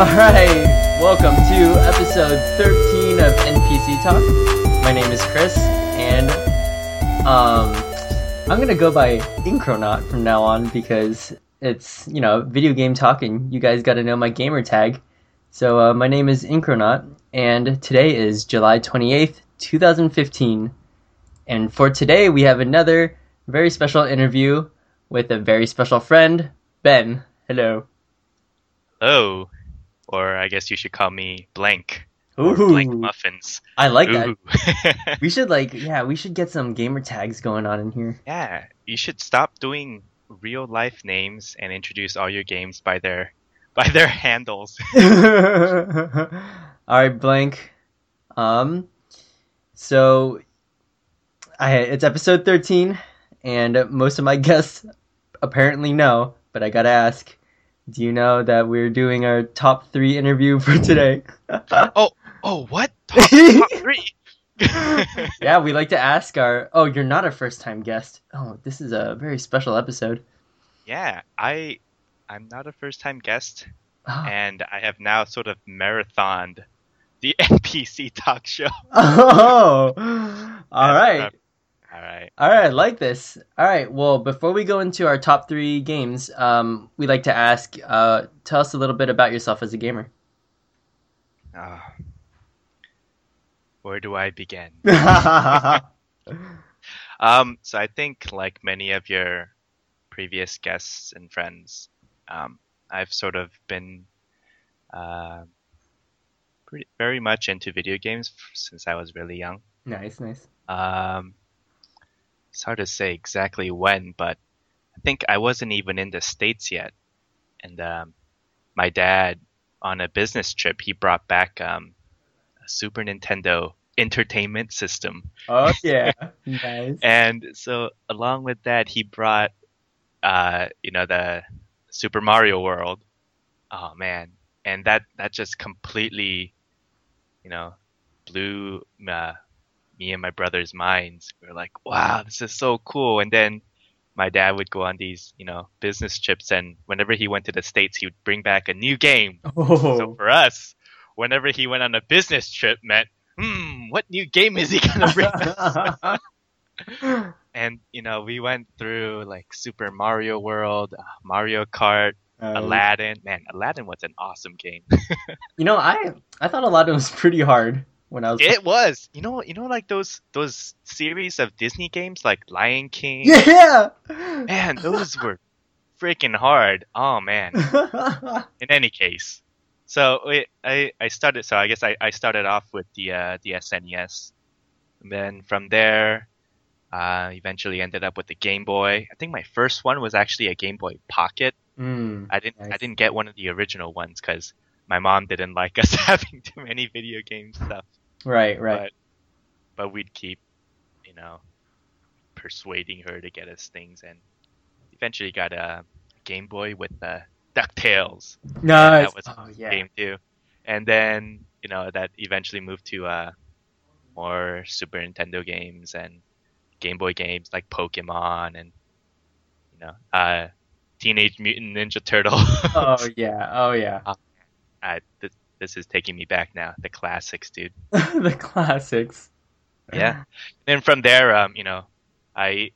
Alright, welcome to episode 13 of NPC Talk. My name is Chris, and um, I'm gonna go by Incronaut from now on because it's, you know, video game talk and you guys gotta know my gamer tag. So, uh, my name is Incronaut, and today is July 28th, 2015. And for today, we have another very special interview with a very special friend, Ben. Hello. Hello. Or I guess you should call me Blank. Ooh, Blank Muffins. I like that. We should like, yeah, we should get some gamer tags going on in here. yeah, you should stop doing real life names and introduce all your games by their by their handles. All right, blank. Um, so I it's episode thirteen, and most of my guests apparently know, but I gotta ask. Do you know that we're doing our top three interview for today? oh, oh, what? Top, top three. yeah, we like to ask our. Oh, you're not a first time guest. Oh, this is a very special episode. yeah, I I'm not a first time guest, Oh, and I have now sort of marathoned the NPC talk show. oh. all right. Um, All right. All right, I like this. All right, well, before we go into our top three games, um, we like to ask, uh, tell us a little bit about yourself as a gamer. Ah. where do I begin? Um, so I think, like many of your previous guests and friends, um, I've sort of been uh, pretty, very much into video games since I was really young. nice, nice. Um, it's hard to say exactly when, but I think I wasn't even in the States yet. And um, my dad, on a business trip, he brought back um, a Super Nintendo entertainment system. Oh yeah, nice. And so along with that, he brought, uh, you know, the Super Mario World. Oh man, and that that just completely, you know, blew uh, me and my brother's minds. We were like, wow, this is so cool. And then my dad would go on these, you know, business trips, and whenever he went to the states, he would bring back a new game. So Oh, for us, whenever he went on a business trip, meant, hmm, what new game is he gonna bring? back? and you know we went through like Super Mario World, uh, Mario Kart, Um, Aladdin. Man, Aladdin was an awesome game. you know, I I thought Aladdin was pretty hard when I was. it was, you know, you know, like those those series of Disney games like Lion King. yeah. Man, those were freaking hard. Oh man. In any case, so it, I I started. So I guess I, I started off with the uh, the SNES, and then from there, uh, eventually ended up with the Game Boy. I think my first one was actually a Game Boy Pocket. mm, I didn't I didn't get one of the original ones because my mom didn't like us having too many video game stuff. Right, right. But but we'd keep, you know, persuading her to get us things, and eventually got a Game Boy with the Ducktales nice. that was oh yeah. game too. And then you know that eventually moved to uh, more Super Nintendo games and Game Boy games like Pokemon and you know uh, Teenage Mutant Ninja Turtle. Oh yeah. Oh yeah. uh, this, this is taking me back now. The classics, dude. the classics. Yeah. And from there, um, you know, I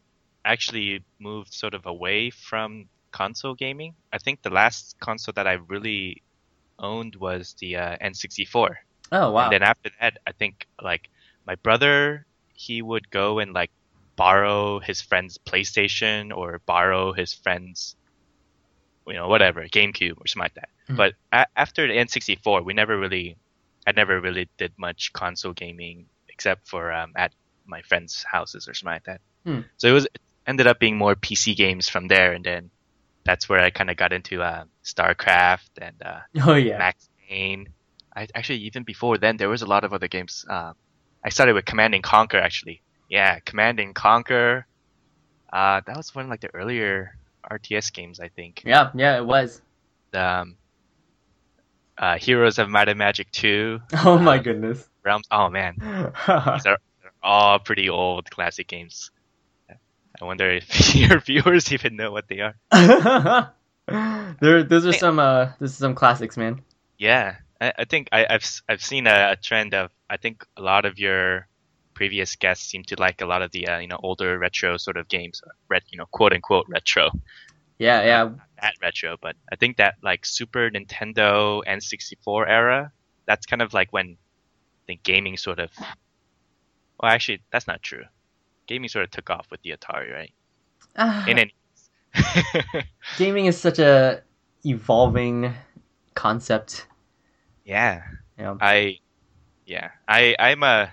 actually moved sort of away from console gaming. I think the last console that I really owned was the uh, N64. Oh wow. And then after that, I think like my brother, he would go and like borrow his friend's PlayStation or borrow his friend's, you know, whatever GameCube or something like that. Mhm. But a- after the N64, we never really, I never really did much console gaming except for um, at my friends' houses or something like that. Hmm. So it was it ended up being more PC games from there, and then that's where I kind of got into uh, StarCraft and uh, oh yeah. Max Payne. I actually even before then there was a lot of other games. Uh, I started with Command and Conquer actually. Yeah, Command and Conquer. Uh, that was one of like the earlier RTS games I think. Yeah, yeah, it was. Um, uh, Heroes of Might and Magic 2, Oh my goodness. Realms. Oh man, these are they're all pretty old classic games. I wonder if your viewers even know what they are. there, those are some, uh, those are some classics, man. Yeah, I, I think I, I've s- I've seen a, a trend of I think a lot of your previous guests seem to like a lot of the uh, you know older retro sort of games, uh, ret, you know quote unquote retro. Yeah, yeah. Not that retro, but I think that like Super Nintendo N64 era, that's kind of like when I think gaming sort of. Well, actually, that's not true. Gaming sort of took off with the Atari, right? Ah, In any. gaming is such a evolving concept. yeah, know. I, yeah, I I'm a.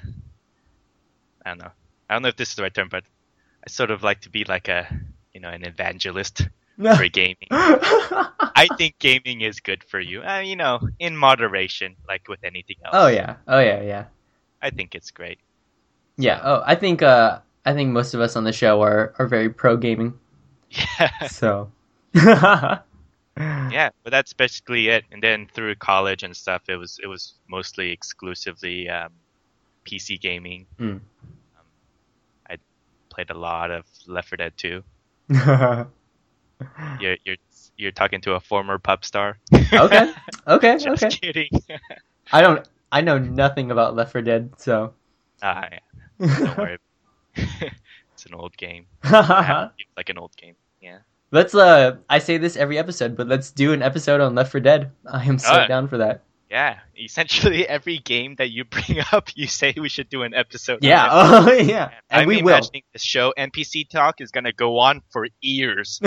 I don't know. I don't know if this is the right term, but I sort of like to be like a, you know, an evangelist for gaming. I think gaming is good for you. Uh, you know, in moderation, like with anything else. oh yeah. Oh yeah, yeah. I think it's great. Yeah. Oh, I think uh I think most of us on the show are are very pro gaming. Yeah. So yeah, but that's basically it. And then through college and stuff, it was it was mostly exclusively um, PC gaming. Hmm. Played a lot of Left 4 Dead 2. You're you're you're talking to a former pub star. okay. Okay. Just okay. kidding. I don't I know nothing about Left 4 Dead, so ah, yeah, don't worry. it's an old game. It's like an old game. Yeah. let's uh I say this every episode, but let's do an episode on Left 4 Dead. I am so Alright. down for that. Yeah. Essentially, every game that you bring up, you say we should do an episode. Yeah. Oh yeah. And I'm we will. imagining the show NPC Talk is gonna go on for years.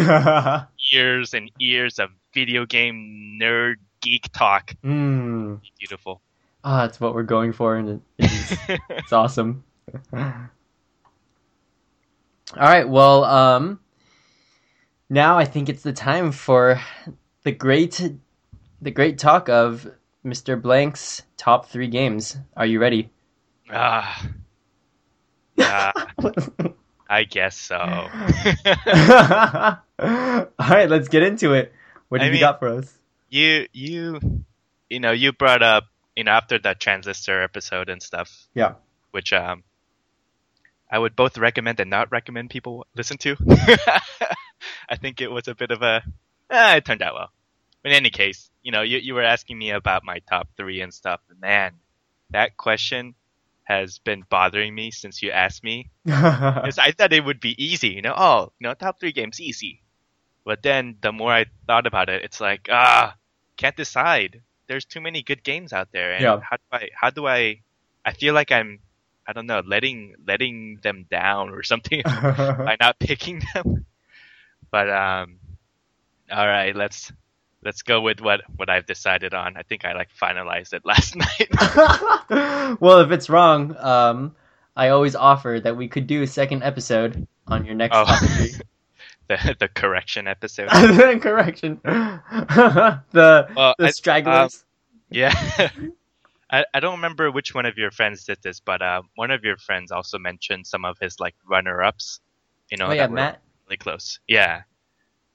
years and years of video game nerd geek talk. mm. Beautiful. Ah, that's what we're going for and it, it's, it's awesome. All right, well, um now I think it's the time for the great the great talk of Mr. Blank's top 3 games. Are you ready? Ah, yeah, I guess so. All right, let's get into it. What do you mean- got for us? you, you, you know, you brought up, you know, after that transistor episode and stuff. Yeah. Which um, I would both recommend and not recommend people listen to. I think it was a bit of a. Eh, it turned out well. In any case, you know, you you were asking me about my top three and stuff. And man, that question has been bothering me since you asked me. I thought it would be easy, you know. Oh, you know, top three games easy. But then the more I thought about it, it's like ah, can't decide. There's too many good games out there, and Yeah. how do I? How do I? I feel like I'm, I don't know, letting letting them down or something by not picking them. But um, all right, let's let's go with what what I've decided on. I think I like finalized it last night. well, if it's wrong, um, I always offer that we could do a second episode on your next Oh. the the correction episode. Correction. the Well, the stragglers. Yeah. I, I don't remember which one of your friends did this, but uh, one of your friends also mentioned some of his like runner ups. You know, oh yeah, Matt. really close. Yeah.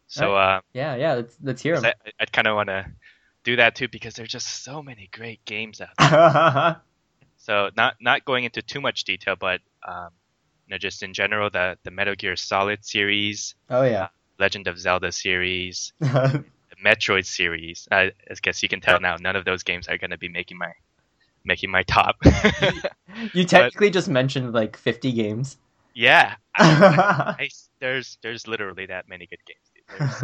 So uh, Yeah, yeah. Let's let's hear him. I, I'd kind of want to do that too because there's just so many great games out there. So not not going into too much detail, but um, you know, just in general, the the Metal Gear Solid series, oh yeah. Legend of Zelda series, Metroid series. I, I guess you can tell now, none of those games are going to be making my making my top. you technically just mentioned like 50 games. yeah, I, there's there's literally that many good games. Dude. There's,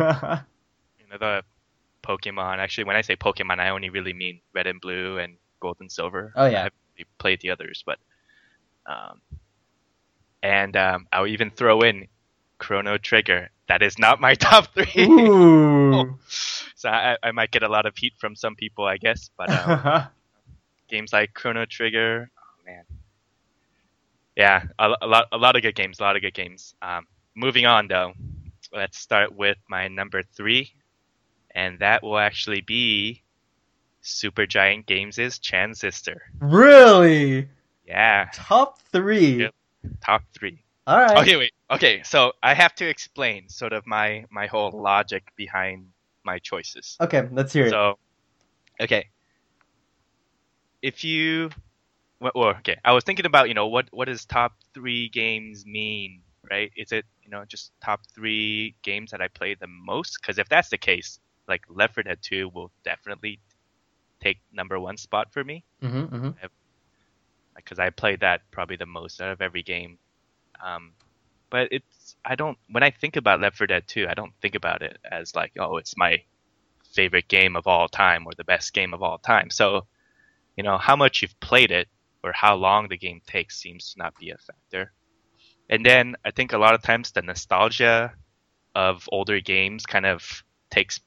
you know the Pokemon. Actually, when I say Pokemon, I only really mean Red and Blue and Gold and Silver. Oh, yeah. I haven't really played the others, but um, and um, I'll even throw in Chrono Trigger. That is not my top three. Ooh. so I, I might get a lot of heat from some people, I guess. But um, games like Chrono Trigger, oh man, yeah, a, a lot, a lot of good games, a lot of good games. Um, moving on though, let's start with my number three, and that will actually be Supergiant Games' Transistor. really? Yeah, Top three. Yep. top three. All right. Okay, wait. Okay, so I have to explain sort of my my whole logic behind my choices. Okay, let's hear it. So, okay, if you, well, okay, I was thinking about you know what what does top three games mean, right? Is it you know just top three games that I play the most? Because if that's the case, like Left 4 Dead 2 will definitely take number one spot for me Mm-hmm, mm-hmm. because I played that probably the most out of every game. Um, but it's I don't when I think about Left 4 Dead 2, I don't think about it as like oh it's my favorite game of all time or the best game of all time. So you know how much you've played it or how long the game takes seems to not be a factor. And then I think a lot of times the nostalgia of older games kind of takes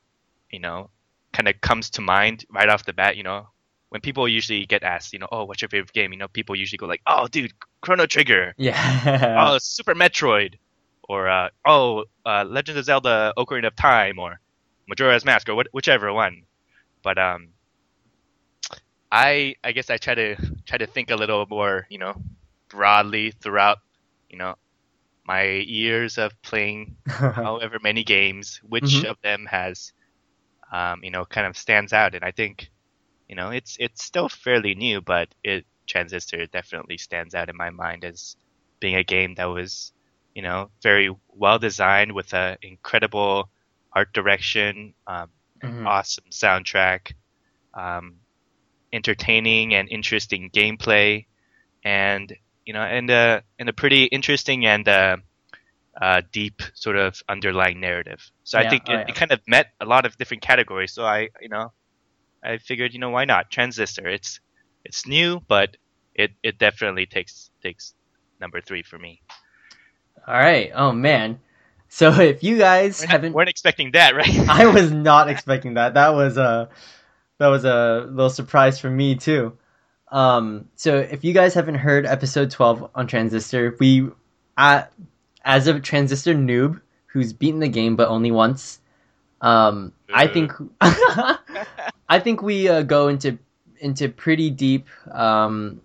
you know kind of comes to mind right off the bat. You know when people usually get asked, you know, oh, what's your favorite game? You know, people usually go like, oh, dude, Chrono Trigger, Yeah. oh, Super Metroid, or uh, oh, uh, Legend of Zelda: Ocarina of Time, or Majora's Mask, or what, whichever one. But um, I I guess I try to try to think a little more, you know, broadly throughout, you know, my years of playing however many games, which Mhm. of them has, um, you know, kind of stands out. And I think, you know, it's it's still fairly new, but it Transistor definitely stands out in my mind as being a game that was, you know, very well designed with an incredible art direction, um, Mhm. awesome soundtrack, um, entertaining and interesting gameplay, and you know, and uh, and a pretty interesting and uh, uh, deep sort of underlying narrative. So Yeah, I think oh, it, yeah. it kind of met a lot of different categories. So I, you know, I figured, you know, why not Transistor? It's it's new, but it it definitely takes takes number three for me. All right. Oh man. So if you guys We're not- haven't, weren't expecting that, right? I was not expecting that. That was a that was a little surprise for me too. Um, so if you guys haven't heard episode twelve on Transistor, we, uh, as a Transistor noob who's beaten the game but only once, um, I think I think we uh, go into into pretty deep um,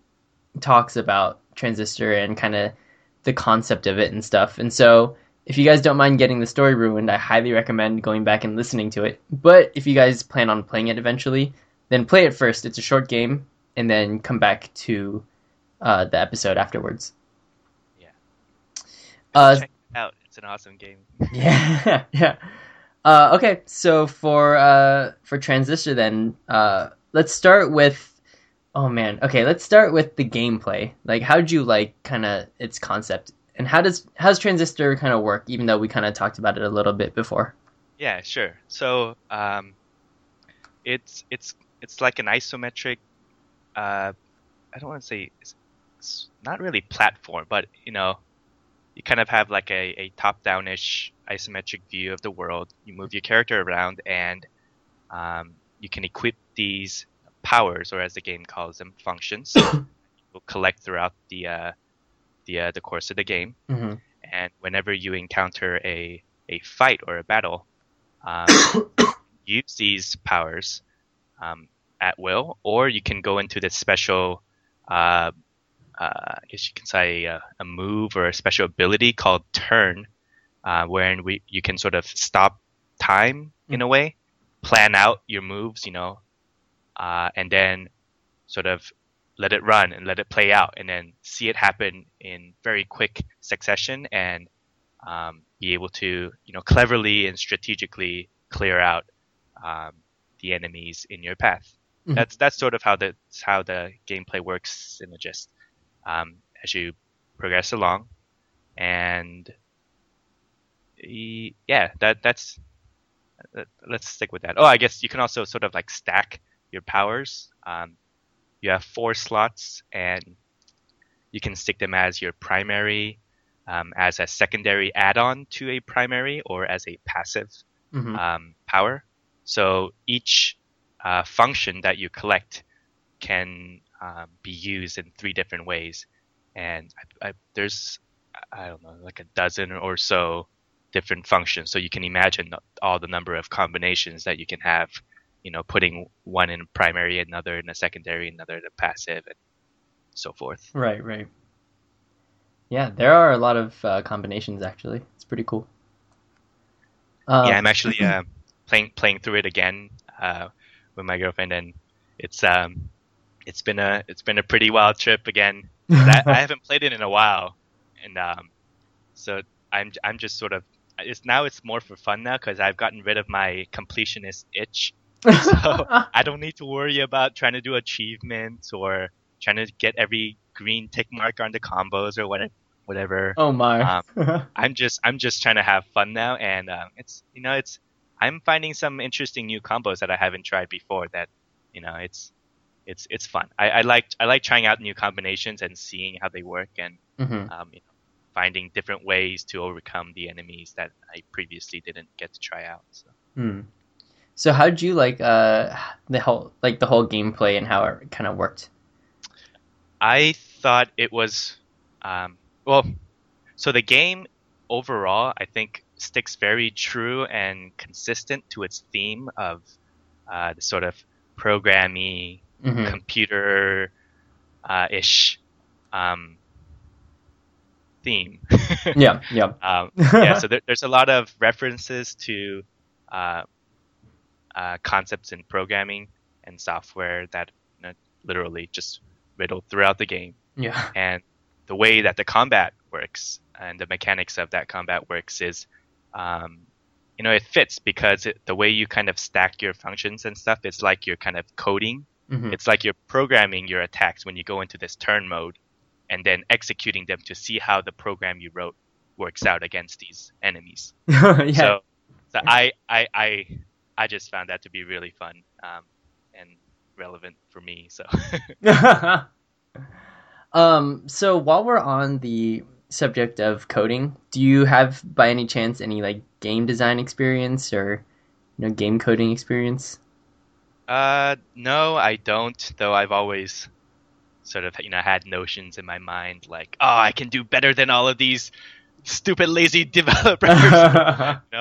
talks about Transistor and kind of the concept of it and stuff. And so, if you guys don't mind getting the story ruined, I highly recommend going back and listening to it. But if you guys plan on playing it eventually, then play it first. It's a short game, and then come back to uh, the episode afterwards. Yeah. Uh, Check it out. It's an awesome game. yeah, yeah. Uh, okay, so for uh, for transistor, then uh, let's start with. Oh man, okay, let's start with the gameplay. Like, how'd you like kind of its concept, and how does how's transistor kind of work? Even though we kind of talked about it a little bit before. Yeah, sure. So um, it's it's it's like an isometric. Uh, I don't want to say it's, it's not really platform, but you know, you kind of have like a, a top-down-ish isometric view of the world. You move your character around, and um, you can equip these powers, or as the game calls them, functions. will collect throughout the uh, the uh, the course of the game Mm-hmm. and whenever you encounter a a fight or a battle, um, use these powers um, at will, or you can go into this special, uh, uh, I guess you can say a, a move or a special ability called turn, uh, wherein we you can sort of stop time in a way, plan out your moves, you know, uh, and then sort of let it run and let it play out, and then see it happen in very quick succession, and um, be able to you know cleverly and strategically clear out um, the enemies in your path. Mhm. That's that's sort of how the how the gameplay works in the gist. Um, as you progress along, and yeah, that that's uh, let's stick with that. Oh, I guess you can also sort of like stack your powers. Um, you have four slots, and you can stick them as your primary, um, as a secondary add-on to a primary, or as a passive Mm-hmm. um, power. So each uh, function that you collect can um, be used in three different ways, and I, I, there's I don't know like a dozen or so different functions. So you can imagine all the number of combinations that you can have. You know, putting one in primary, another in a secondary, another in a passive, and so forth. Right, right. Yeah, there are a lot of uh, combinations actually. It's pretty cool. Uh, yeah, I'm actually uh, playing playing through it again uh, with my girlfriend, and it's um it's been a it's been a pretty wild trip again. I, I haven't played it in a while, and um, so I'm I'm just sort of it's now it's more for fun now because I've gotten rid of my completionist itch. so I don't need to worry about trying to do achievements or trying to get every green tick mark on the combos or whatever. Whatever. oh my. Um, I'm just I'm just trying to have fun now, and um, it's you know it's I'm finding some interesting new combos that I haven't tried before. That you know it's it's it's fun. I, I like I like trying out new combinations and seeing how they work and Mhm. um, you know, finding different ways to overcome the enemies that I previously didn't get to try out. So. Hmm. So how did you like uh the whole like the whole gameplay and how it kind of worked? I thought it was, um, well, so the game overall, I think, sticks very true and consistent to its theme of uh, the sort of programmy, Mhm. computer uh, ish um, theme. Yeah, yeah. um, yeah, so there, there's a lot of references to uh, uh, concepts in programming and software that you know, literally just riddled throughout the game. Yeah. And the way that the combat works and the mechanics of that combat works is, um, you know, it fits because it, the way you kind of stack your functions and stuff, it's like you're kind of coding. Mhm. It's like you're programming your attacks when you go into this turn mode and then executing them to see how the program you wrote works out against these enemies. yeah. So, so I, I, I, I just found that to be really fun um, and relevant for me. So, um so while we're on the subject of coding, do you have by any chance any like game design experience or you know game coding experience? uh, no, I don't. Though I've always sort of, you know, had notions in my mind like, oh, I can do better than all of these stupid, lazy developers.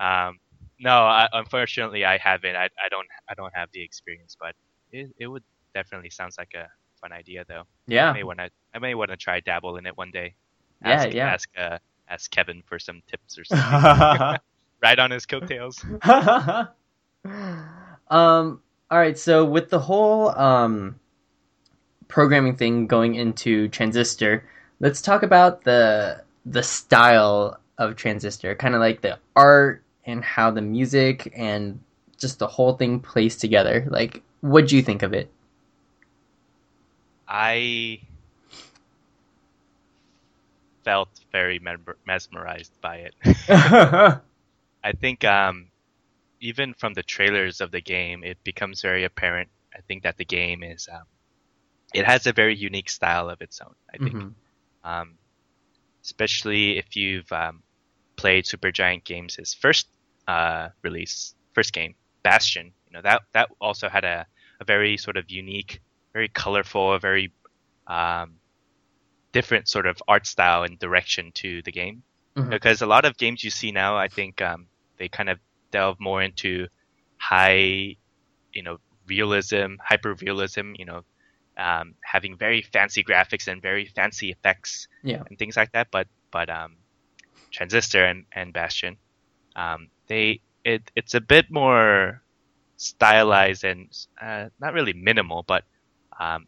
um, no, I, unfortunately, I haven't. I, I don't. I don't have the experience, but it, it would definitely sounds like a fun idea, though. Yeah, I may want to. I may want to try dabble in it one day. Yeah, Ask, yeah. Ask, uh, ask Kevin for some tips or something. right on his coattails. um all right, so with the whole um programming thing going into Transistor, let's talk about the the style of Transistor, kind of like the art and how the music and just the whole thing plays together. Like what do you think of it? I felt very mesmerized by it. I think um, even from the trailers of the game, it becomes very apparent. I think that the game is um, it has a very unique style of its own. I think, Mhm. um, especially if you've um, played Supergiant Games' first uh, release, first game, Bastion. You know that that also had a, a very sort of unique, very colorful, very um, different sort of art style and direction to the game. Mhm. Because a lot of games you see now, I think um, they kind of delve more into high, you know, realism, hyper realism. You know, um, having very fancy graphics and very fancy effects Yeah. and things like that. But but um, Transistor and, and Bastion, um, they it it's a bit more stylized and uh, not really minimal, but um,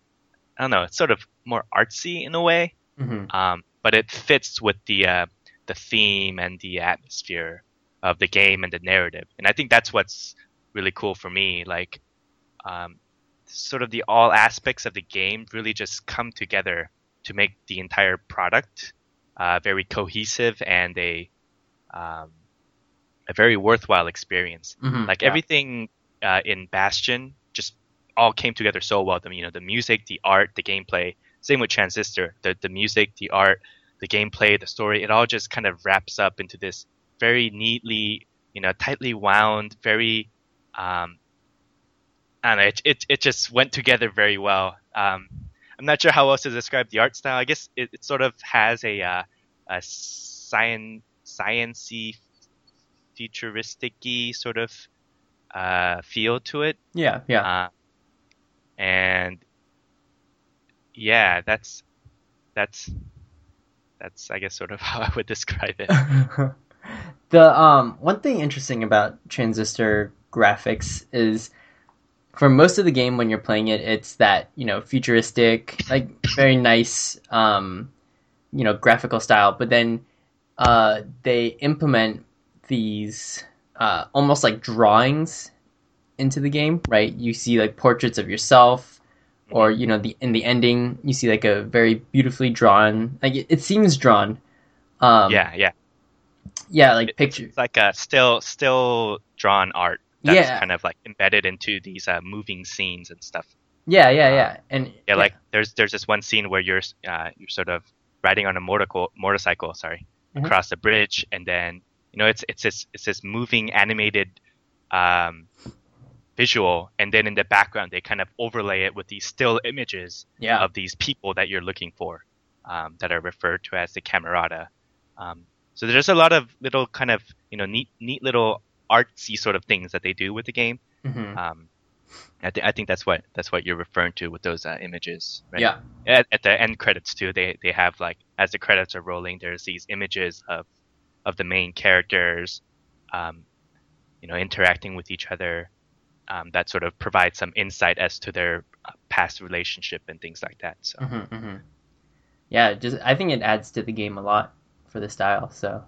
I don't know, it's sort of more artsy in a way. Mhm. Um, but it fits with the uh, the theme and the atmosphere of the game and the narrative, and I think that's what's really cool for me. Like, um, sort of the all aspects of the game really just come together to make the entire product uh, very cohesive and a um, a very worthwhile experience. Mhm. Like Yeah. everything uh, in Bastion all came together so well. The you know the music, the art, the gameplay. Same with Transistor. The the music, the art, the gameplay, the story. It all just kind of wraps up into this very neatly, you know, tightly wound, very. Um, I don't know. It it, it just went together very well. Um, I'm not sure how else to describe the art style. I guess it, it sort of has a uh, a science sciency futuristic-y sort of uh, feel to it. Yeah, yeah. Uh, and yeah, that's that's that's I guess sort of how I would describe it. the um one thing interesting about transistor graphics is for most of the game when you're playing it it's that you know futuristic like very nice um you know graphical style but then uh they implement these uh almost like drawings into the game, right? You see like portraits of yourself, or you know, the in the ending, you see like a very beautifully drawn, like it, it seems drawn. Um, yeah, yeah. yeah, like It- picture. It's like a still still drawn art that's Yeah. kind of like embedded into these uh, moving scenes and stuff. Yeah, yeah, uh, yeah, and Yeah, like there's there's this one scene where you're uh, you're sort of riding on a motorcycle motorcycle, sorry, Mhm. across a bridge, and then you know it's it's this it's this moving animated um, visual, and then in the background they kind of overlay it with these still images yeah, of these people that you're looking for, um, that are referred to as the camerata. Um, so there's a lot of little kind of you know neat neat little artsy sort of things that they do with the game. mhm. Um, I, th- I think that's what that's what you're referring to with those uh, images. Right? yeah, At, at the end credits too, they they have like as the credits are rolling, there's these images of of the main characters, um, you know, interacting with each other. Um, that sort of provide some insight as to their uh, past relationship and things like that. So mhm, mhm. yeah. Just I think it adds to the game a lot for the style. So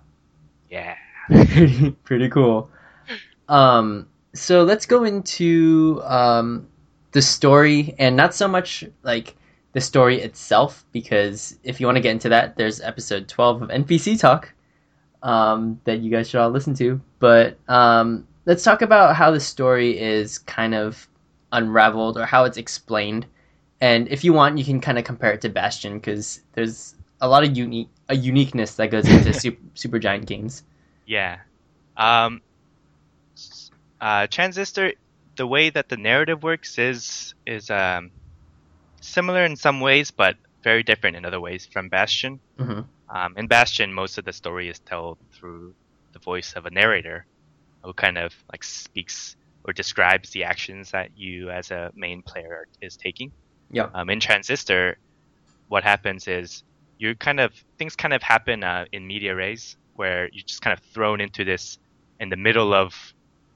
yeah, pretty pretty cool. Um, so let's go into um, the story, and not so much like the story itself, because if you want to get into that, there's episode twelve of NPC Talk um, that you guys should all listen to. But um, let's talk about how the story is kind of unraveled or how it's explained. And if you want, you can kind of compare it to Bastion because there's a lot of unique a uniqueness that goes into super, Supergiant Games. yeah. Um, uh, Transistor, the way that the narrative works is is um, similar in some ways, but very different in other ways from Bastion. hmm Um, in Bastion, most of the story is told through the voice of a narrator, who kind of like speaks or describes the actions that you as a main player is taking. Yeah. Um, in Transistor, what happens is you're kind of things kind of happen uh, in medias res where you're just kind of thrown into this in the middle of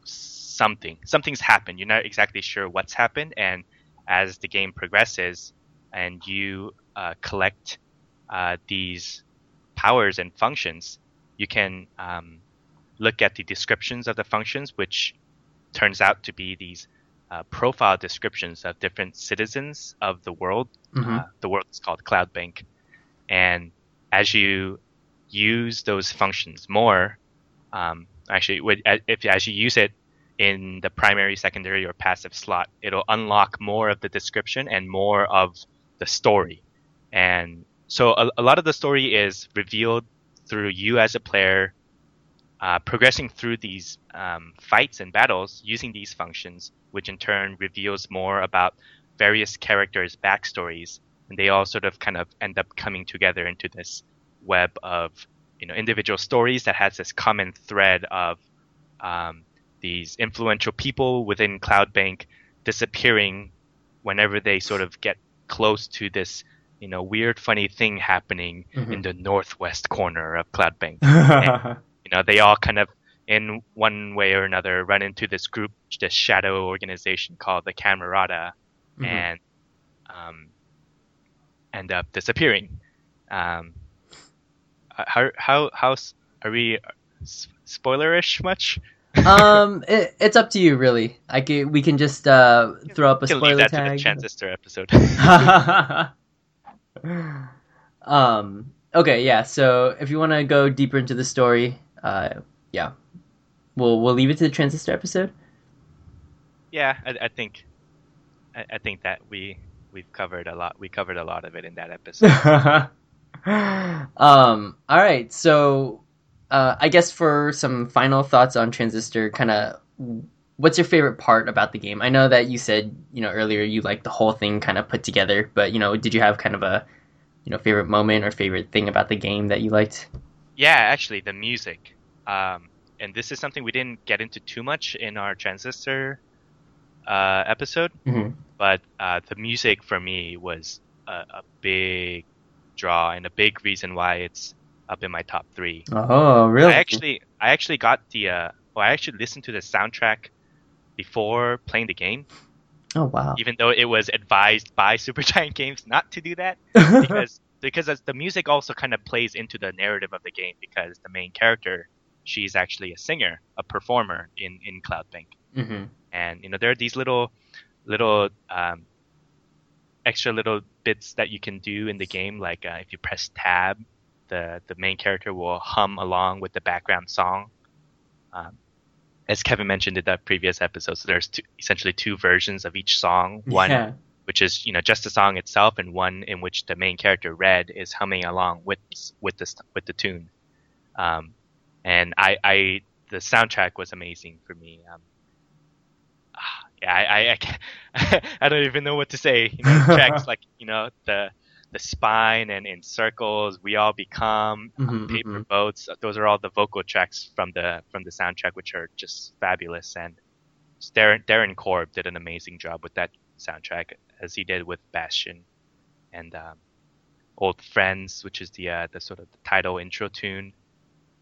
something. Something's happened. You're not exactly sure what's happened, and as the game progresses, and you uh, collect uh, these powers and functions, you can um, look at the descriptions of the functions, which turns out to be these uh, profile descriptions of different citizens of the world. hmm Uh, the world is called Cloudbank, and as you use those functions more, um, actually, if as you use it in the primary, secondary, or passive slot, it'll unlock more of the description and more of the story. And so a, a lot of the story is revealed through you as a player uh, progressing through these um, fights and battles using these functions, which in turn reveals more about various characters' backstories, and they all sort of kind of end up coming together into this web of you know individual stories that has this common thread of um, these influential people within CloudBank disappearing whenever they sort of get close to this you know weird funny thing happening Mhm. in the northwest corner of CloudBank hmm you know, they all kind of, in one way or another, run into this group, this shadow organization called the Camerata, Mm-hmm. and um, end up disappearing. Um, how how how are we spoilerish much? um, it, it's up to you, really. I can, we can just uh, throw up a spoiler leave that to the transistor episode. um. Okay. Yeah. So if you want to go deeper into the story, uh, yeah, we'll we'll leave it to the transistor episode. yeah, I, I think I, I think that we we've covered a lot. We covered a lot of it in that episode. um. All right. So, uh, I guess for some final thoughts on Transistor, kind of, what's your favorite part about the game? I know that you said you know earlier you like the whole thing kind of put together, but you know, did you have kind of a you know favorite moment or favorite thing about the game that you liked? Yeah, actually, the music. Um, and this is something we didn't get into too much in our transistor uh, episode, Mhm. but uh, the music for me was a, a big draw and a big reason why it's up in my top three. Oh, really? I actually, I actually got the, uh, well, I actually listened to the soundtrack before playing the game, oh, wow. even though it was advised by Supergiant Games not to do that because because as the music also kind of plays into the narrative of the game because the main character she's actually a singer a performer in in cloudbank. Hmm and you know there are these little little um, extra little bits that you can do in the game like uh, if you press tab the the main character will hum along with the background song. Um, as kevin mentioned in the previous episode so there's two, essentially two versions of each song. One Yeah. Which is you know just the song itself and one in which the main character red is humming along with with the with the tune um, and I, I the soundtrack was amazing for me um, ah, yeah, I, I, I, don't even know what to say. You know, tracks like you know the the spine and in circles, we all become Mhm, paper mhm. boats. Those are all the vocal tracks from the from the soundtrack, which are just fabulous. And Darren Darren Korb did an amazing job with that soundtrack, as he did with Bastion and um, Old Friends, which is the uh, the sort of the title intro tune,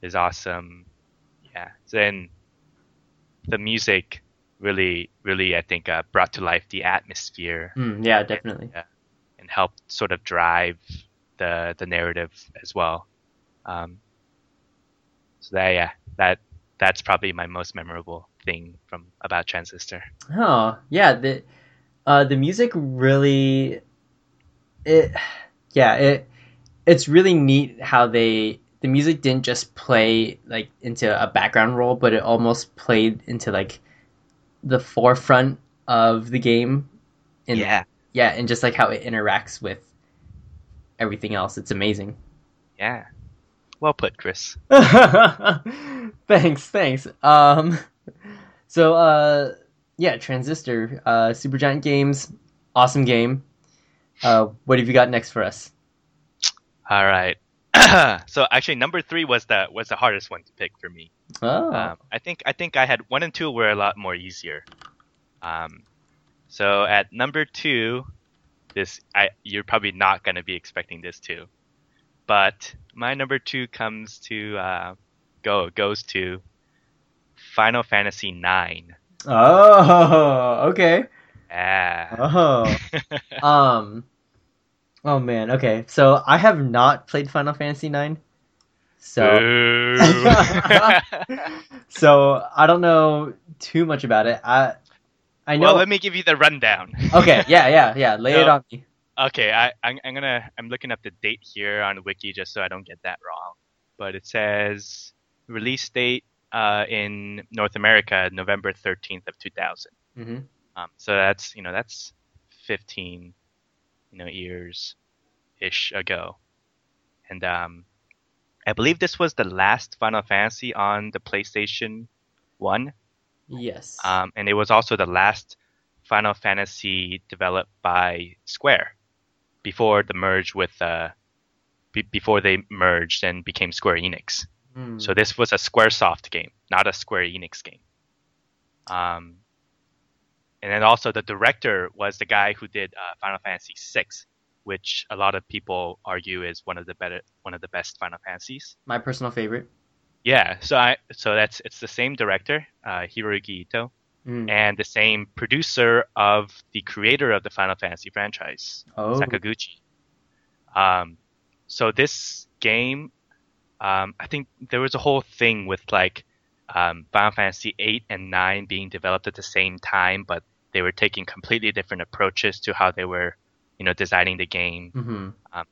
is awesome. Yeah, then the music really, really, I think, uh, brought to life the atmosphere Mm, yeah, definitely. and helped sort of drive the the narrative as well. Um, so that yeah, that that's probably my most memorable thing from about Transistor. Oh, yeah, the uh the music really it yeah, it it's really neat how they the music didn't just play like into a background role, but it almost played into like the forefront of the game. And yeah, yeah, and just like how it interacts with everything else. It's amazing. yeah. Well put, Chris. thanks, thanks. Um, so uh, yeah, Transistor, uh, Supergiant Games, awesome game. Uh, what have you got next for us? All right. so actually, number three was the was the hardest one to pick for me. Oh, Um, I think I think I had one and two were a lot more easier. Um, so at number two, this I you're probably not gonna be expecting this too, but my number two comes to uh, go goes to Final Fantasy Nine. Oh, okay. Yeah. Oh, um, oh man. Okay, so I have not played Final Fantasy Nine, so so I don't know too much about it. I I know. well, let me give you the rundown. okay, yeah, yeah, yeah. Lay it on me. Okay, I, I'm, I'm gonna I'm looking up the date here on Wiki just so I don't get that wrong. But it says release date uh, in North America November 13th of 2000. hmm Um, so that's you know that's 15 you know years ish ago, and um, I believe this was the last Final Fantasy on the PlayStation One, Yes. um, and it was also the last Final Fantasy developed by Square before the merge with uh, be- before they merged and became Square Enix. Hmm. So this was a SquareSoft game, not a Square Enix game. Um, and then also the director was the guy who did uh, Final Fantasy VI, which a lot of people argue is one of the better, one of the best Final Fantasies. my personal favorite. Yeah, so I so that's it's the same director, uh, Hiroyuki Ito, Mm. and the same producer of the creator of the Final Fantasy franchise, Oh. Sakaguchi. Um, so this game, um, I think there was a whole thing with like um, Final Fantasy 8 and 9 being developed at the same time, but they were taking completely different approaches to how they were, you know, designing the game.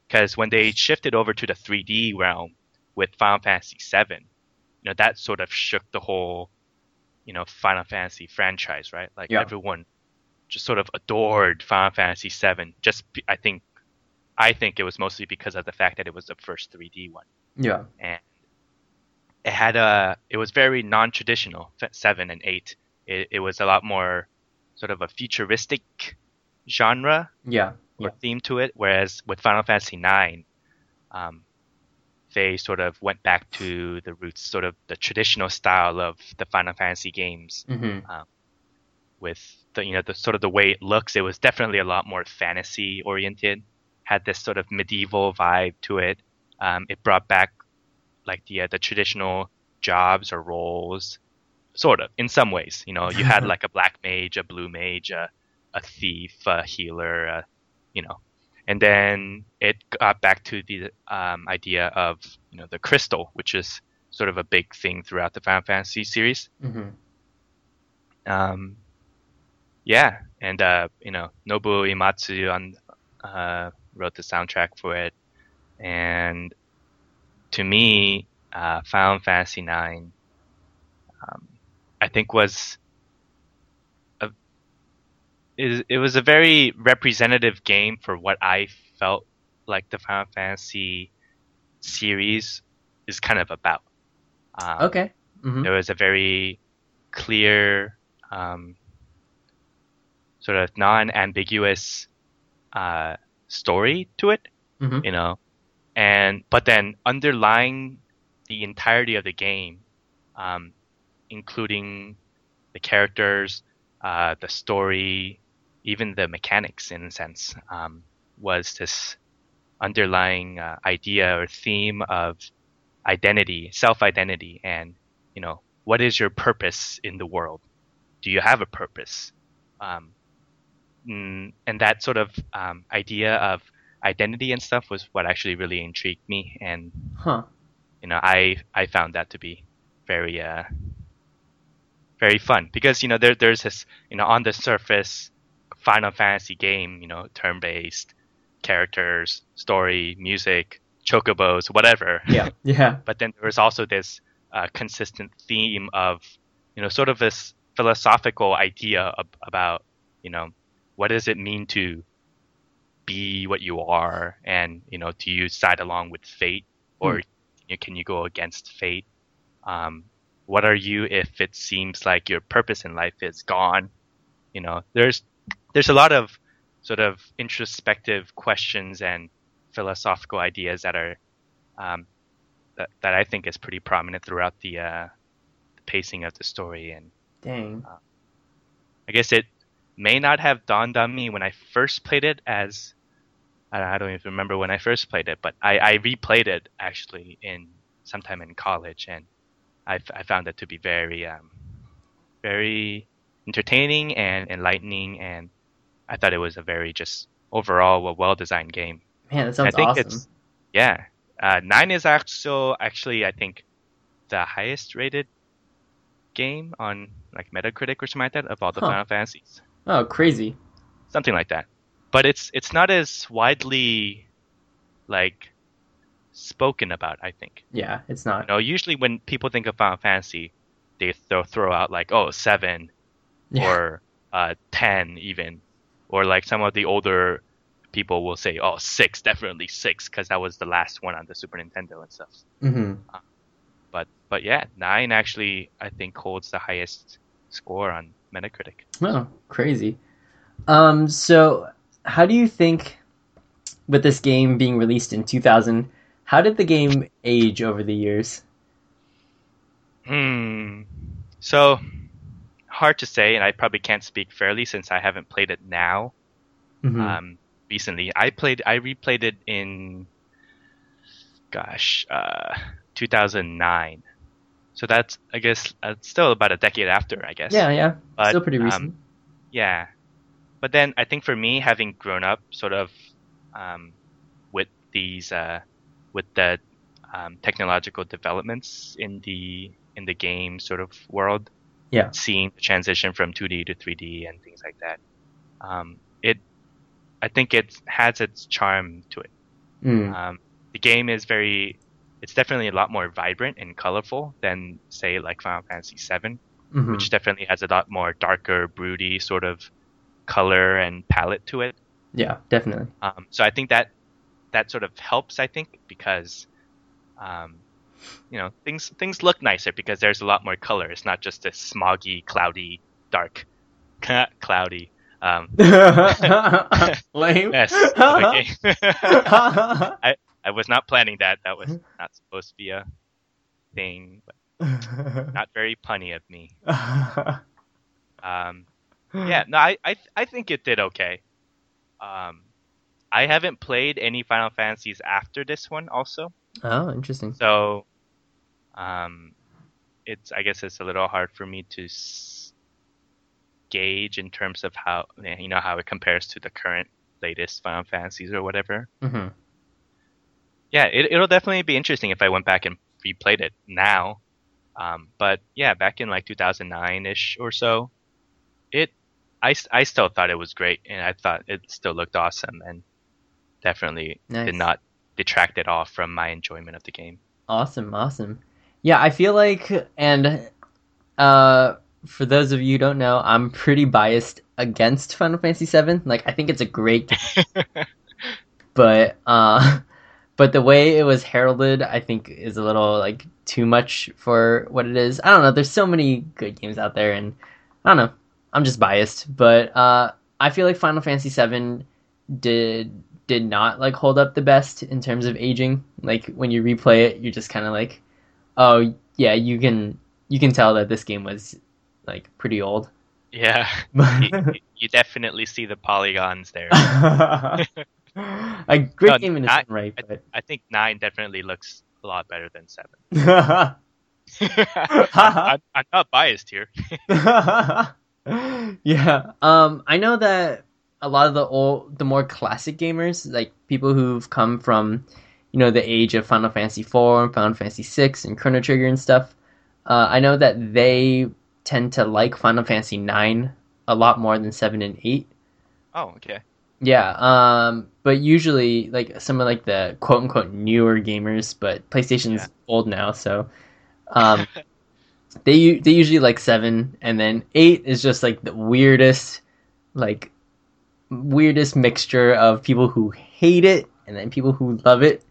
Because when they shifted over to the 3D realm with Final Fantasy 7, you know, that sort of shook the whole, you know, Final Fantasy franchise, right? Like Yeah. everyone just sort of adored Final Fantasy 7. Just, I think, I think it was mostly because of the fact that it was the first 3D one Yeah. and it had a it was very non-traditional 7 and 8 it, it was a lot more sort of a futuristic genre Yeah. or Yeah. theme to it whereas with final fantasy 9 um, they sort of went back to the roots sort of the traditional style of the final fantasy games hmm with the you know the sort of the way it looks it was definitely a lot more fantasy oriented had this sort of medieval vibe to it um, it brought back like the uh, the traditional jobs or roles sort of in some ways you know? You had like a black mage a blue mage a, a thief a healer uh, you know? And then it got back to the um, idea of you know the crystal which is sort of a big thing throughout the final fantasy series. Hmm um, yeah, and uh, you know Nobuo Uematsu on uh, wrote the soundtrack for it, and to me, uh, Final Fantasy IX, um, I think was a, it, it was a very representative game for what I felt like the Final Fantasy series is kind of about. Um, Okay. hmm there was a very clear, um, sort of non-ambiguous uh, story to it, hmm you know, and but then underlying the entirety of the game, um, including the characters, uh, the story, even the mechanics, in a sense, um, was this underlying uh, idea or theme of identity, self-identity, and you know, what is your purpose in the world? Do you have a purpose? Um, and that sort of um, idea of identity and stuff was what actually really intrigued me, and Huh. you know, I I found that to be very uh, very fun because you know there there's this you know on the surface Final Fantasy game, you know, turn-based characters, story, music, chocobos, whatever. Yeah. Yeah. but then there was also this uh, consistent theme of you know sort of this philosophical idea ab- about you know what does it mean to be what you are and you know do you side along with fate or know, can you go against fate um, what are you if it seems like your purpose in life is gone you know there's there's a lot of sort of introspective questions and philosophical ideas that are um, that, that I think is pretty prominent throughout the, uh, the pacing of the story. And Dang. I guess it may not have dawned on me when I first played it as I don't, even remember when I first played it, but I, I replayed it actually in sometime in college, and I, f- I found it to be very um, very entertaining and enlightening, and I thought it was a very just overall a well designed game. Man, that sounds I think awesome. it's yeah. Uh, nine is actually actually I think the highest rated game on like Metacritic or something like that of all the Huh. Final Fantasies, Oh, crazy. something like that. But it's it's not as widely like spoken about. I think Yeah, it's you not. know usually when people think of Final Fantasy, they throw throw out like oh seven Yeah. or uh, 10 even or like some of the older people will say oh six definitely six because that was the last one on the super nintendo and stuff hmm but but yeah nine actually i think holds the highest score on metacritic Oh, crazy. Um, so how do you think with this game being released in 2000, how did the game age over the years? hmm so hard to say and i probably can't speak fairly since i haven't played it now Mhm. um, recently. I played, I replayed it in, gosh, uh, 2009. So that's, I guess, uh, still about a decade after, I guess. yeah, yeah. but, Still pretty um, recent. Yeah. But then I think for me, having grown up sort of um, with these, uh, with the um, technological developments in the in the game sort of world, Yeah. seeing the transition from 2D to 3D and things like that, um, it, I think it has its charm to it. Mm. Um, the game is very, it's definitely a lot more vibrant and colorful than say like Final Fantasy VII Mhm. which definitely has a lot more darker, broody sort of color and palette to it. Yeah, definitely. Um, so I think that that sort of helps. I think because um, you know things things look nicer because there's a lot more color. It's not just a smoggy, cloudy, dark, cloudy um, Lame. mess of a game. I I was not planning that. That was not supposed to be a thing. But not very punny of me. Um, yeah, no, I, I I think it did okay. Um, I haven't played any Final Fantasies after this one, also, Oh, interesting. so um, it's I guess it's a little hard for me to s- gauge in terms of how you know how it compares to the current latest Final Fantasies or whatever. hmm Yeah, it, it'll definitely be interesting if I went back and replayed it now. Um, but yeah, back in like 2009 ish or so, it I, I still thought it was great, and I thought it still looked awesome, and definitely Nice. did not detract at all from my enjoyment of the game. Awesome, awesome. Yeah, I feel like, and uh, for those of you who don't know, I'm pretty biased against Final Fantasy VII. Like, I think it's a great game, but uh, but the way it was heralded, I think, is a little like too much for what it is. I don't know. There's so many good games out there, and I don't know. I'm just biased, but uh, I feel like Final Fantasy VII did did not like hold up the best in terms of aging. Like when you replay it, you're just kind of like, oh yeah, you can you can tell that this game was like pretty old. yeah, you, you- definitely see the polygons there. a great No, game in its I- own right, but I think nine definitely looks a lot better than seven. I'm, I'm, I'm not biased here. yeah. Um, I know that a lot of the old, the more classic gamers, like people who've come from, you know, the age of Final Fantasy IV, and Final Fantasy VI, and Chrono Trigger and stuff. Uh, I know that they tend to like Final Fantasy IX a lot more than seven and eight. Oh, okay. Yeah, um, but usually, like some of like the quote unquote newer gamers, but PlayStation's Yeah. old now, so um, they they usually like seven, and then eight is just like the weirdest, like weirdest mixture of people who hate it and then people who love it,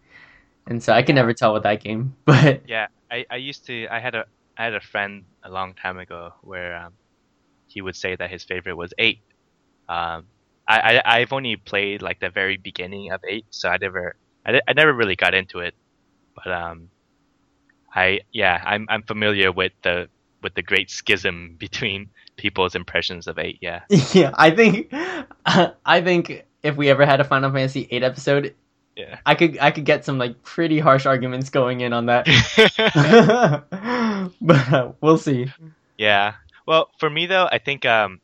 and so I can never tell with that game. But Yeah, I, I used to I had a I had a friend a long time ago where um, he would say that his favorite was eight. Um, I, I I've only played like the very beginning of eight, so I never I, I never really got into it. But um, I yeah I'm I'm familiar with the with the great schism between people's impressions of eight. Yeah. yeah, I think I think if we ever had a Final Fantasy eight episode, Yeah. I could I could get some like pretty harsh arguments going in on that. but uh, we'll see. Yeah. Well, for me though, I think um,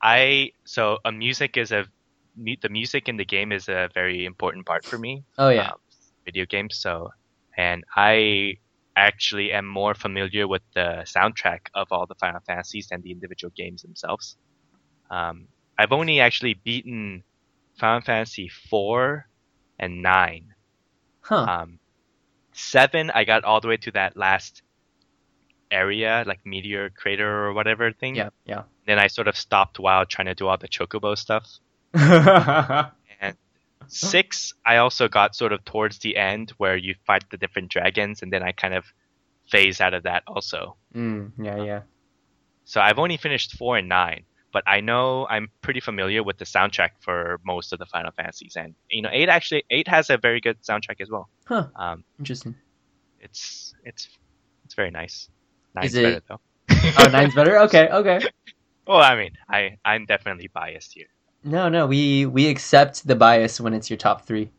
I so a music is a the music in the game is a very important part for me. Oh yeah. um, video games. So, and I actually am more familiar with the soundtrack of all the Final Fantasies than the individual games themselves. Um, I've only actually beaten Final Fantasy four and nine. Huh. Um, seven, I got all the way to that last area, like meteor crater or whatever thing. yeah. Yeah. Then I sort of stopped while trying to do all the chocobo stuff. Six, I also got sort of towards the end where you fight the different dragons, and then I kind of phase out of that also. mm, yeah. Yeah. So I've only finished four and nine, but I know I'm pretty familiar with the soundtrack for most of the Final Fantasies, and you know, eight actually eight has a very good soundtrack as well. Huh. Um, Interesting. it's it's it's very nice. Nine's Is it- better though. Oh, nine's better. Okay. Okay. Well, I mean, I I'm definitely biased here. No, no. We we accept the bias when it's your top three.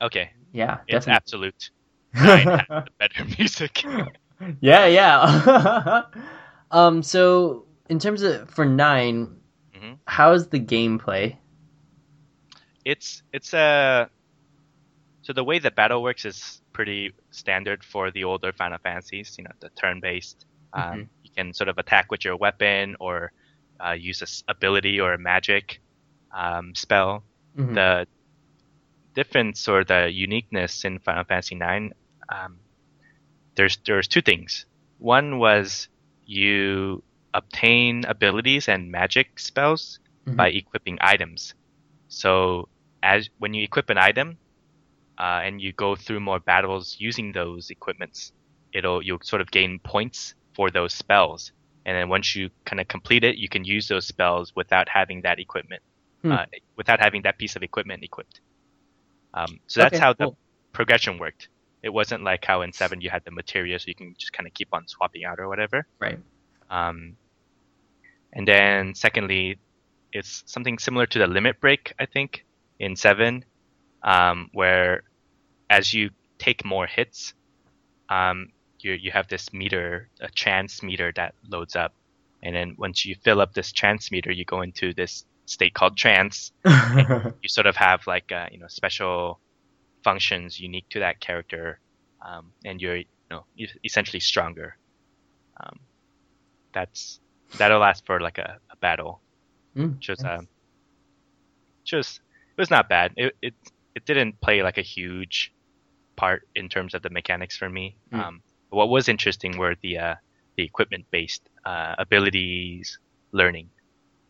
Okay, Yeah. it's definitely. absolute. Nine better music. yeah. Yeah. um. So in terms of for 9 Mhm. how's the gameplay? it's it's a so the way the battle works is pretty standard for the older Final Fantasies. You know, the turn-based. Um, Mhm. You can sort of attack with your weapon or uh, use a s- ability or a magic um, spell. Mhm. The difference or the uniqueness in Final Fantasy IX, um, there's there's two things. One was you obtain abilities and magic spells Mhm. by equipping items. So as when you equip an item uh, and you go through more battles using those equipments, it'll you'll sort of gain points for those spells. And then once you kind of complete it, you can use those spells without having that equipment, Hmm. uh, without having that piece of equipment equipped. Um, so that's Okay, how the cool. progression worked. It wasn't like how in seven you had the materia, so you can just kind of keep on swapping out or whatever. Right. Um, and then secondly, it's something similar to the limit break, I think, in seven, um, where as you take more hits, um, you you have this meter, a chance meter that loads up, and then once you fill up this chance meter, you go into this state called trance. You sort of have like uh, you know special functions unique to that character, um, and you're you know essentially stronger. Um, that's that'll last for like a, a battle. Mm, was nice. um, just it was not bad. It it it didn't play like a huge part in terms of the mechanics for me. Mm. Um, what was interesting were the uh, the equipment based uh, abilities learning,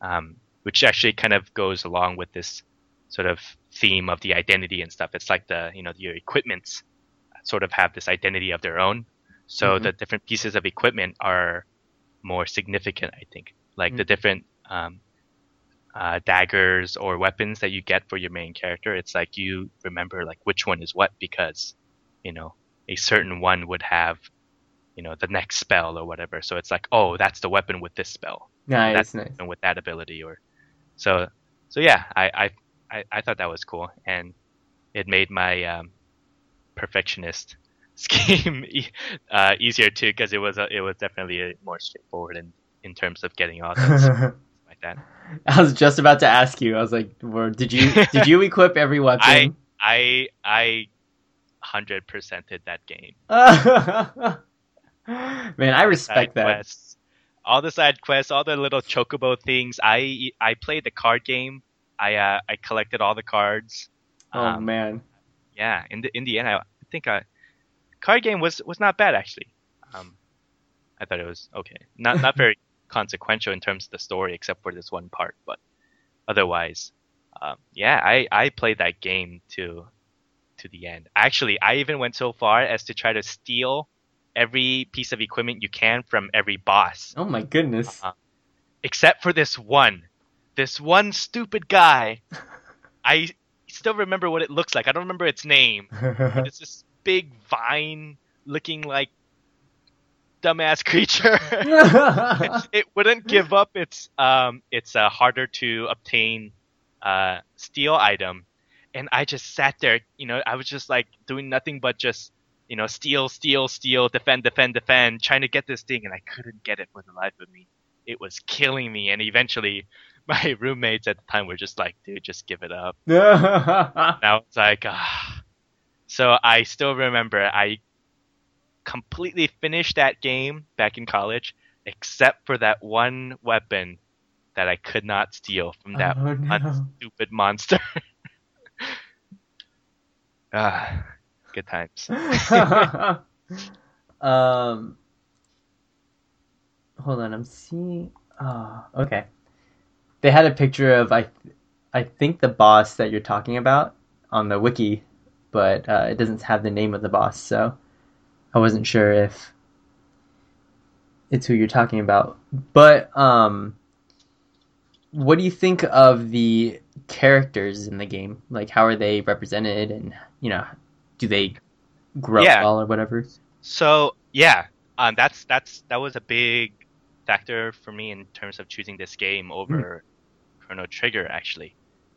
um, which actually kind of goes along with this sort of theme of the identity and stuff. It's like the you know your equipments sort of have this identity of their own. So Mhm. the different pieces of equipment are more significant, I think. Like the Mm. different um, uh, daggers or weapons that you get for your main character, it's like you remember like which one is what because you know a certain one would have you know the next spell or whatever. So it's like oh that's the weapon with this spell Nice, that's nice. and with that ability or so so yeah I, I I I thought that was cool and it made my um, perfectionist scheme uh, easier too because it was a, it was definitely more straightforward in in terms of getting all like that. I was just about to ask you. I was like, were, "Did you did you equip every weapon?" I I I hundred percented that game. Man, I respect that. All the side quests, all the little chocobo things. I I played the card game. I uh, I collected all the cards. Oh Um, man. yeah, in the in the end, I think uh, card game was was not bad actually. Um, I thought it was okay. Not not very consequential in terms of the story, except for this one part. But otherwise, um, yeah, I I played that game to to the end. Actually, I even went so far as to try to steal every piece of equipment you can from every boss, Oh my goodness. Uh, except for this one. This one stupid guy. I still remember what it looks like. I don't remember its name. It's this big vine looking like dumbass creature. it wouldn't give up its um its uh, harder to obtain uh steal item and I just sat there, you know, I was just like doing nothing but just you know, steal, steal, steal, defend, defend, defend, trying to get this thing, and I couldn't get it for the life of me. It was killing me, and eventually, my roommates at the time were just like, "Dude, just give it up." And I was like, ah. So I still remember I completely finished that game back in college, except for that one weapon that I could not steal from that oh, no. stupid monster. ah, good times. um, hold on, I'm seeing. Oh, okay. They had a picture of I, I think the boss that you're talking about on the wiki, but uh, it doesn't have the name of the boss, so I wasn't sure if it's who you're talking about. But um, what do you think of the characters in the game? Like, how are they represented, and you know, do they grow Yeah. well or whatever? So yeah, um, that's that's that was a big factor for me in terms of choosing this game over Chrono Trigger. Actually,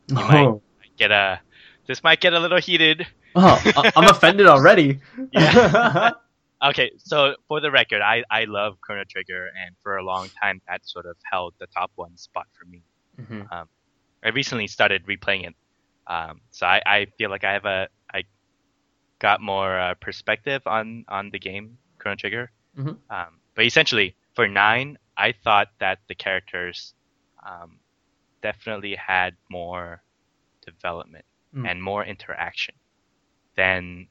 You might- oh, get a this might get a little heated. oh, I'm offended already. Yeah. Okay, so for the record, I I love Chrono Trigger, and for a long time that sort of held the top one spot for me. Mhm. I recently started replaying it, um, so I, I feel like I have a got more uh, perspective on on the game Chrono Trigger. Mhm. Um, but essentially, for nine, I thought that the characters um, definitely had more development Mm. and more interaction than.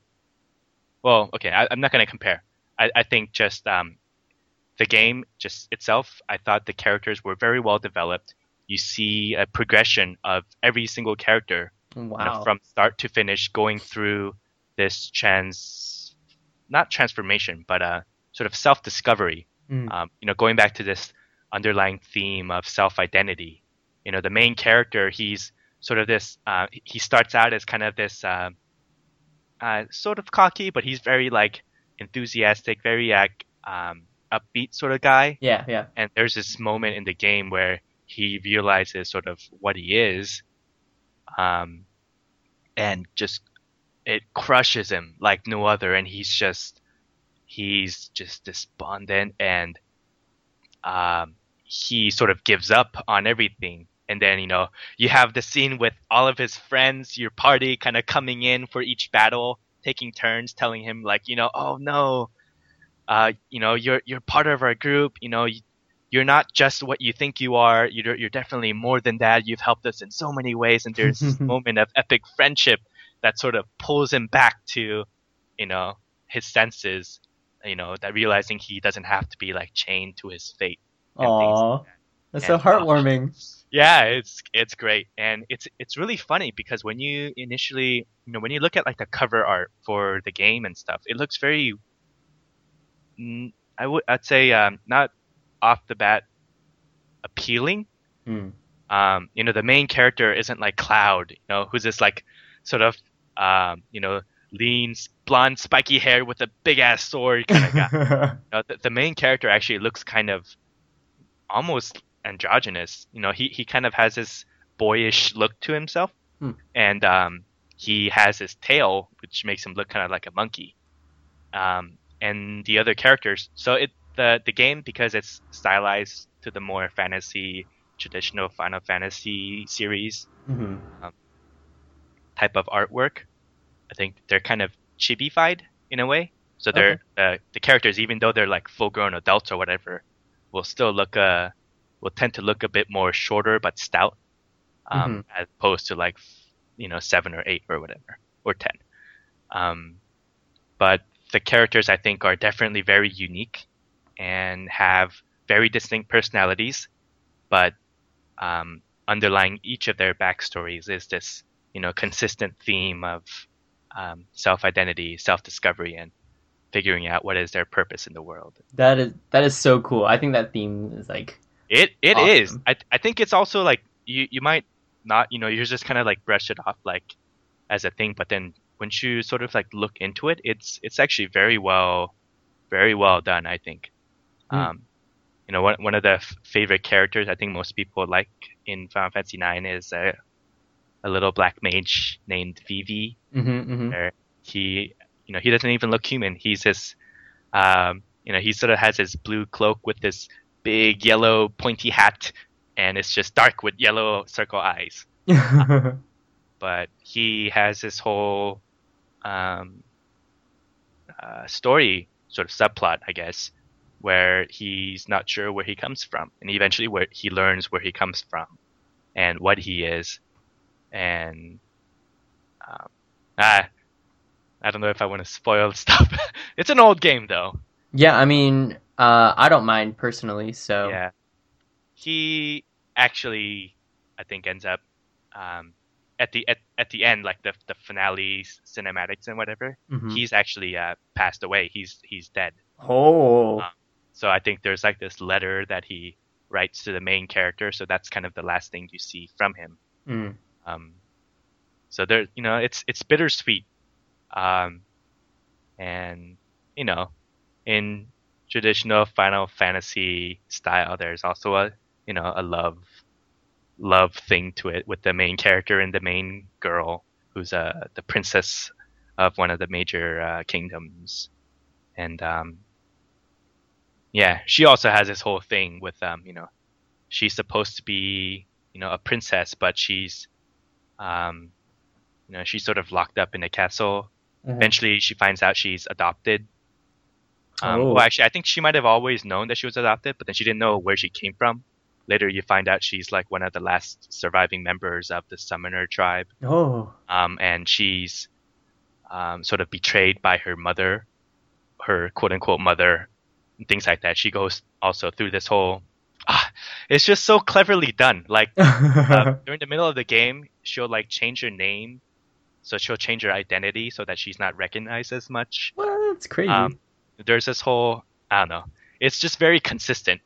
Well, okay, I, I'm not going to compare. I, I think just um, the game just itself, I thought the characters were very well developed. You see a progression of every single character you know, from start to finish, going through this trans, not transformation, but uh, sort of self discovery. Mm. Um, you know, going back to this underlying theme of self identity. You know, the main character, he's sort of this. Uh, he starts out as kind of this, uh, uh, sort of cocky, but he's very like enthusiastic, very um, upbeat sort of guy Yeah, yeah. and there's this moment in the game where he realizes sort of what he is um and just it crushes him like no other and he's just he's just despondent and um he sort of gives up on everything and then you know you have the scene with all of his friends your party kind of coming in for each battle taking turns telling him like you know oh no uh, you know, you're you're part of our group. You know, you, you're not just what you think you are. You're you're definitely more than that. You've helped us in so many ways, and there's this moment of epic friendship that sort of pulls him back to, you know, his senses. You know, that realizing he doesn't have to be like chained to his fate. and things Aw, like that. that's so And, uh, heartwarming. Yeah, it's it's great, and it's it's really funny because when you initially, you know, when you look at like the cover art for the game and stuff, it looks very, mm, I would I'd say um, not off the bat appealing. Mm. Um, you know, the main character isn't like Cloud, you know, who's this like sort of um, you know, lean, blonde, spiky hair with a big ass sword kind of guy. Uh, the, the main character actually looks kind of almost androgynous. You know, he, he kind of has this boyish look to himself, Hmm. and um, he has his tail, which makes him look kind of like a monkey. Um, and the other characters, so it the the game because it's stylized to the more fantasy, traditional Final Fantasy series Mhm. type of artwork. I think they're kind of chibified in a way. So they're uh, the characters, even though they're like full grown adults or whatever, will still look uh will tend to look a bit more shorter but stout, um, as opposed to like you know seven or eight or whatever or ten. Um, but the characters I think are definitely very unique and have very distinct personalities, but um, underlying each of their backstories is this you know consistent theme of um, self identity, self discovery, and figuring out what is their purpose in the world. That is that is so cool. I think that theme is like It it is. Awesome. I I think it's also like you you might not you know you're just kind of like brush it off like as a thing, but then once you sort of like look into it, it's it's actually very well very well done. I think. Hmm. Um, you know, one one of the f- favorite characters I think most people like in Final Fantasy IX is a a little black mage named Vivi. hmm hmm he you know he doesn't even look human. He's this um you know he sort of has his blue cloak with this big yellow pointy hat and it's just dark with yellow circle eyes. But he has this whole um uh, story sort of subplot i guess where he's not sure where he comes from and eventually where he learns where he comes from and what he is and um, ah, I don't know if I want to spoil stuff. it's an old game though. yeah, I mean, uh, I don't mind personally. So Yeah. He actually, I think, ends up um, at the at, at the end, like the the finale cinematics and whatever. Mhm. He's actually uh, passed away. He's he's dead. oh, So I think there's like this letter that he writes to the main character. So that's kind of the last thing you see from him. Mm. Um, so there, you know, it's it's bittersweet, um, and you know, in traditional Final Fantasy style, there's also a you know a love love thing to it with the main character and the main girl who's uh, the princess of one of the major uh, kingdoms, and um, yeah, she also has this whole thing with um, you know, she's supposed to be you know a princess, but she's um, you know, she's sort of locked up in a castle. Mhm. Eventually, she finds out she's adopted. Um, Oh. Well, actually, I think she might have always known that she was adopted, but then she didn't know where she came from. Later, you find out she's like one of the last surviving members of the Summoner tribe, oh, um, and she's um, sort of betrayed by her mother, her quote unquote mother, and things like that. She goes also through this whole. Ah, it's just so cleverly done. Like uh, during the middle of the game, she'll like change her name, so she'll change her identity so that she's not recognized as much. well, that's crazy. Um, there's this whole I don't know. It's just very consistent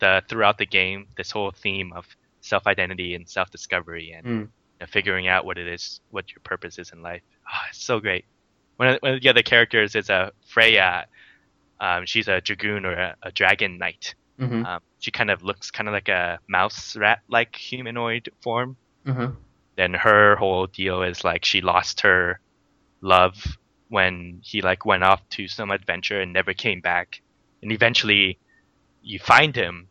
the throughout the game. This whole theme of self identity and self discovery and Mm. you know, figuring out what it is, what your purpose is in life. Ah, it's so great. One of, one of the other characters is a Freya. Um, she's a dragoon or a, a dragon knight. hmm Um, she kind of looks kind of like a mouse rat like humanoid form. Hmm then her whole deal is like she lost her love when he like went off to some adventure and never came back. And eventually you find him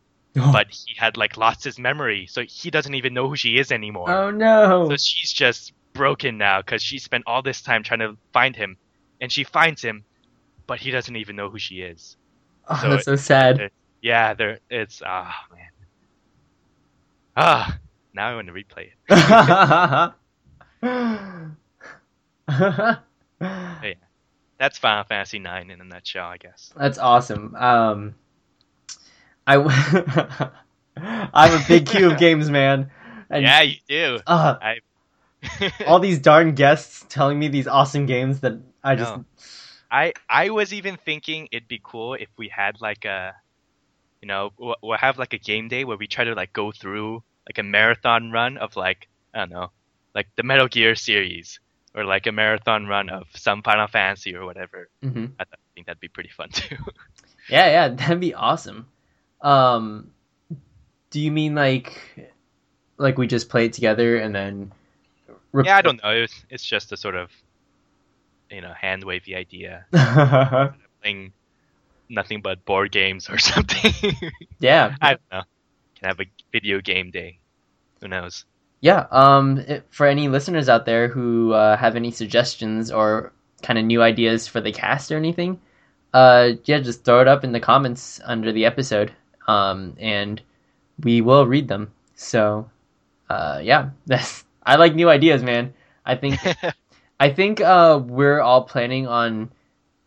but he had like lost his memory so he doesn't even know who she is anymore. Oh no. so she's just broken now because she spent all this time trying to find him and she finds him but he doesn't even know who she is. Oh, so that's so sad. Yeah, there. It's ah man. Ah, now I want to replay it. yeah, That's Final Fantasy IX in a nutshell, I guess. That's awesome. Um, I I'm a big queue of games, man. And, yeah, you do. Uh, I. all these darn guests telling me these awesome games that I just. No. I I was even thinking it'd be cool if we had like a, you know, we'll, we'll have like a game day where we try to like go through like a marathon run of like I don't know, like the Metal Gear series or like a marathon run of some Final Fantasy or whatever. hmm I, th- I think that'd be pretty fun too. Yeah, yeah, that'd be awesome. Um, do you mean like, like we just play it together and then? rec- yeah, I don't know. It's it's just a sort of, you know, hand wavy idea. Playing nothing but board games or something. yeah, I don't know. Can have a video game day. Who knows? yeah. Um, it- for any listeners out there who uh, have any suggestions or kind of new ideas for the cast or anything, uh, yeah, just throw it up in the comments under the episode. Um, and we will read them. So, uh, yeah, that's I like new ideas, man. I think I think uh, we're all planning on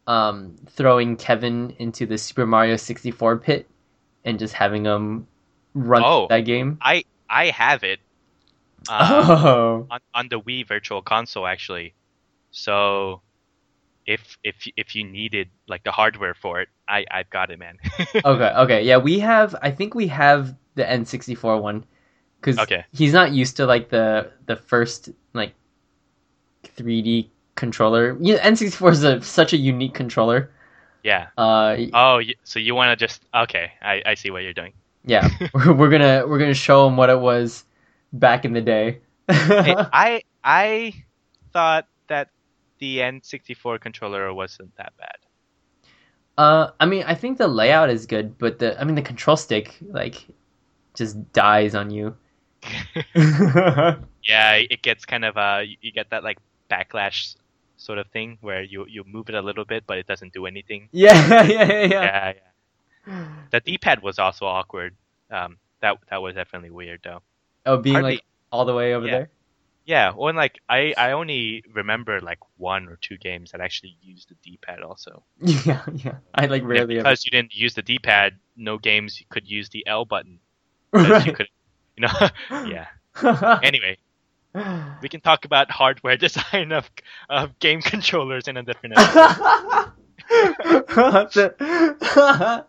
um, throwing Kevin into the Super Mario 64 pit and just having him run Oh. that game. I I have it. Um, oh, on, on the Wii Virtual Console actually. So if if if you needed like the hardware for it, I I've got it, man. okay, okay, yeah, we have. I think we have the N64 one because Okay. he's not used to like the the first like 3D controller. Yeah, N64 is a, such a unique controller. yeah. Uh, Oh, so you want to just okay? I I see what you're doing. yeah, we're, gonna we're gonna show him what it was back in the day. I I thought that the N64 controller wasn't that bad. Uh, I mean, I think the layout is good, but the I mean the control stick like just dies on you. Yeah, it gets kind of uh you get that like backlash sort of thing where you you move it a little bit but it doesn't do anything. yeah, yeah, yeah, yeah. Yeah, yeah. The D-pad was also awkward. Um, that that was definitely weird though. Oh, being Hardly- like all the way over Yeah. there. Yeah, well, like I I only remember like one or two games that actually used the D-pad also. Yeah, yeah. I like Yeah, rarely ever. because you didn't use the D-pad, no games could use the L button. 'cause you could, you know. yeah. Anyway, we can talk about hardware design of of game controllers in a different episode.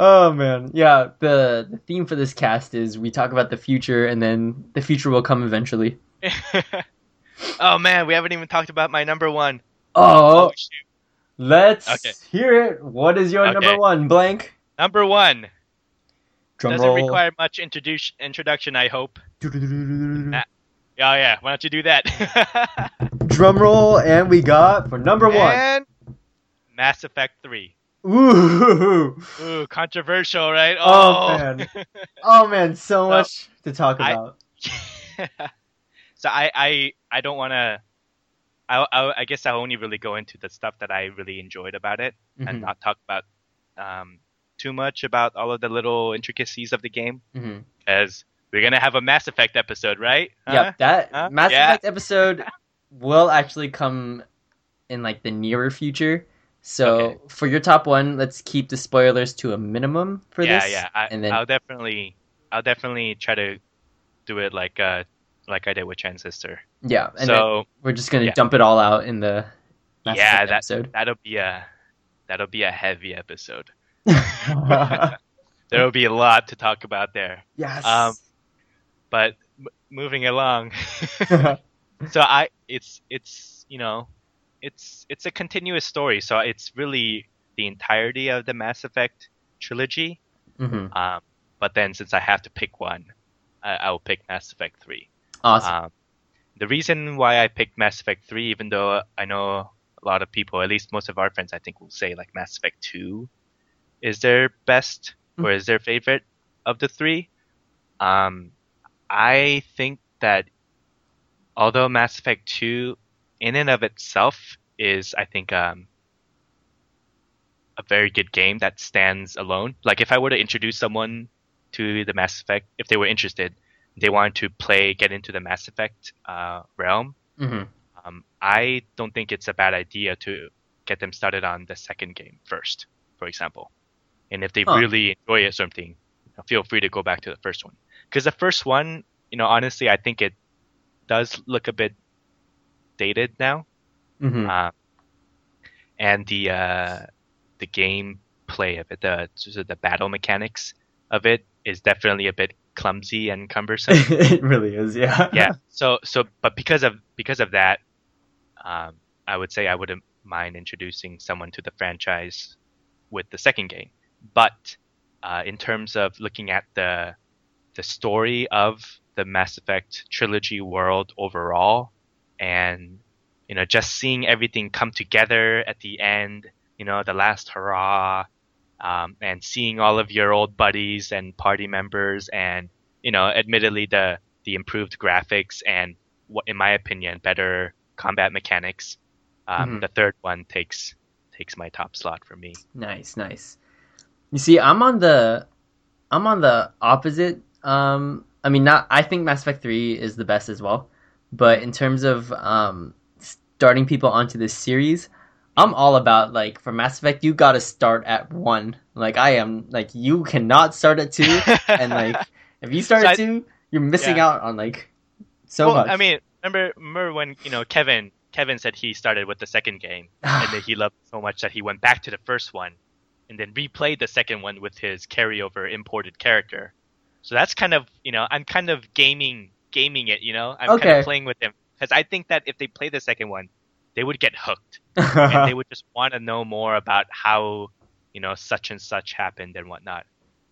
Oh man, yeah. The the theme for this cast is we talk about the future, and then the future will come eventually. oh man, we haven't even talked about my number one. Oh, oh shoot. let's Okay. hear it. What is your Okay. number one? Blank. Number one Drum doesn't roll. require much introduce introduction. I hope. Yeah, yeah. Why don't you do that? Drum roll, and we got for number one. and Mass Effect Three. Ooh. Ooh, controversial, right? Oh, man. Oh man, so much to talk I- about. so I, I, I don't want to. I, I, I guess I'll only really go into the stuff that I really enjoyed about it, Mhm, and not talk about um, too much about all of the little intricacies of the game, because we're gonna have a Mass Effect episode, right? Yeah, that Huh? Mass Yeah. Effect episode will actually come in like the nearer future. So Okay. for your top one, let's keep the spoilers to a minimum for yeah, this. yeah. I, and then I'll definitely, I'll definitely try to do it like, uh, like I did with Transistor. yeah, and then so we're just gonna yeah. dump it all out in the Mass Yeah, Effect that- episode. that'll be a, that'll be a heavy episode. There will be a lot to talk about there. yes. Um, but m- moving along. So i it's it's you know it's it's a continuous story. So it's really the entirety of the mass effect trilogy. Mhm. um but then since i have to pick one i, I will pick mass effect 3 Awesome. um the reason why i picked mass effect 3 even though i know a lot of people at least most of our friends i think will say like mass effect 2 is their best or is their favorite of the three. Um I think that although Mass Effect 2 in and of itself is I think um a very good game that stands alone. Like if I were to introduce someone to the Mass Effect, if they were interested, they wanted to play, get into the Mass Effect uh, realm. hmm Um, I don't think it's a bad idea to get them started on the second game first, for example. And if they Huh. really enjoy it, something, feel free to go back to the first one. Because the first one, you know, honestly, I think it does look a bit dated now. hmm Um, and the uh, the game play of it, the the battle mechanics of it, is definitely a bit clumsy and cumbersome. it really is, yeah. yeah. So so, but because of because of that, um, I would say I wouldn't mind introducing someone to the franchise with the second game. But uh, in terms of looking at the the story of the Mass Effect trilogy world overall, and you know, just seeing everything come together at the end, you know, the last hurrah, um, and seeing all of your old buddies and party members, and you know, admittedly the the improved graphics and what, in my opinion, better combat mechanics. Um, Mhm. The third one takes takes my top slot for me. Nice, nice. You see, I'm on the I'm on the opposite. Um, I mean, not. I think Mass Effect Three is the best as well, but in terms of um, starting people onto this series, I'm all about like for Mass Effect, you got to start at one. Like I am, like you cannot start at two, and like if you start So at I- two, you're missing Yeah. out on like so well, much. I mean, remember remember when you know Kevin Kevin said he started with the second game and that he loved it so much that he went back to the first one and then replayed the second one with his carryover imported character. So that's kind of you know I'm kind of gaming gaming it. You know I'm kind of playing with them because I think that if they play the second one, they would get hooked and they would just want to know more about how you know such and such happened and whatnot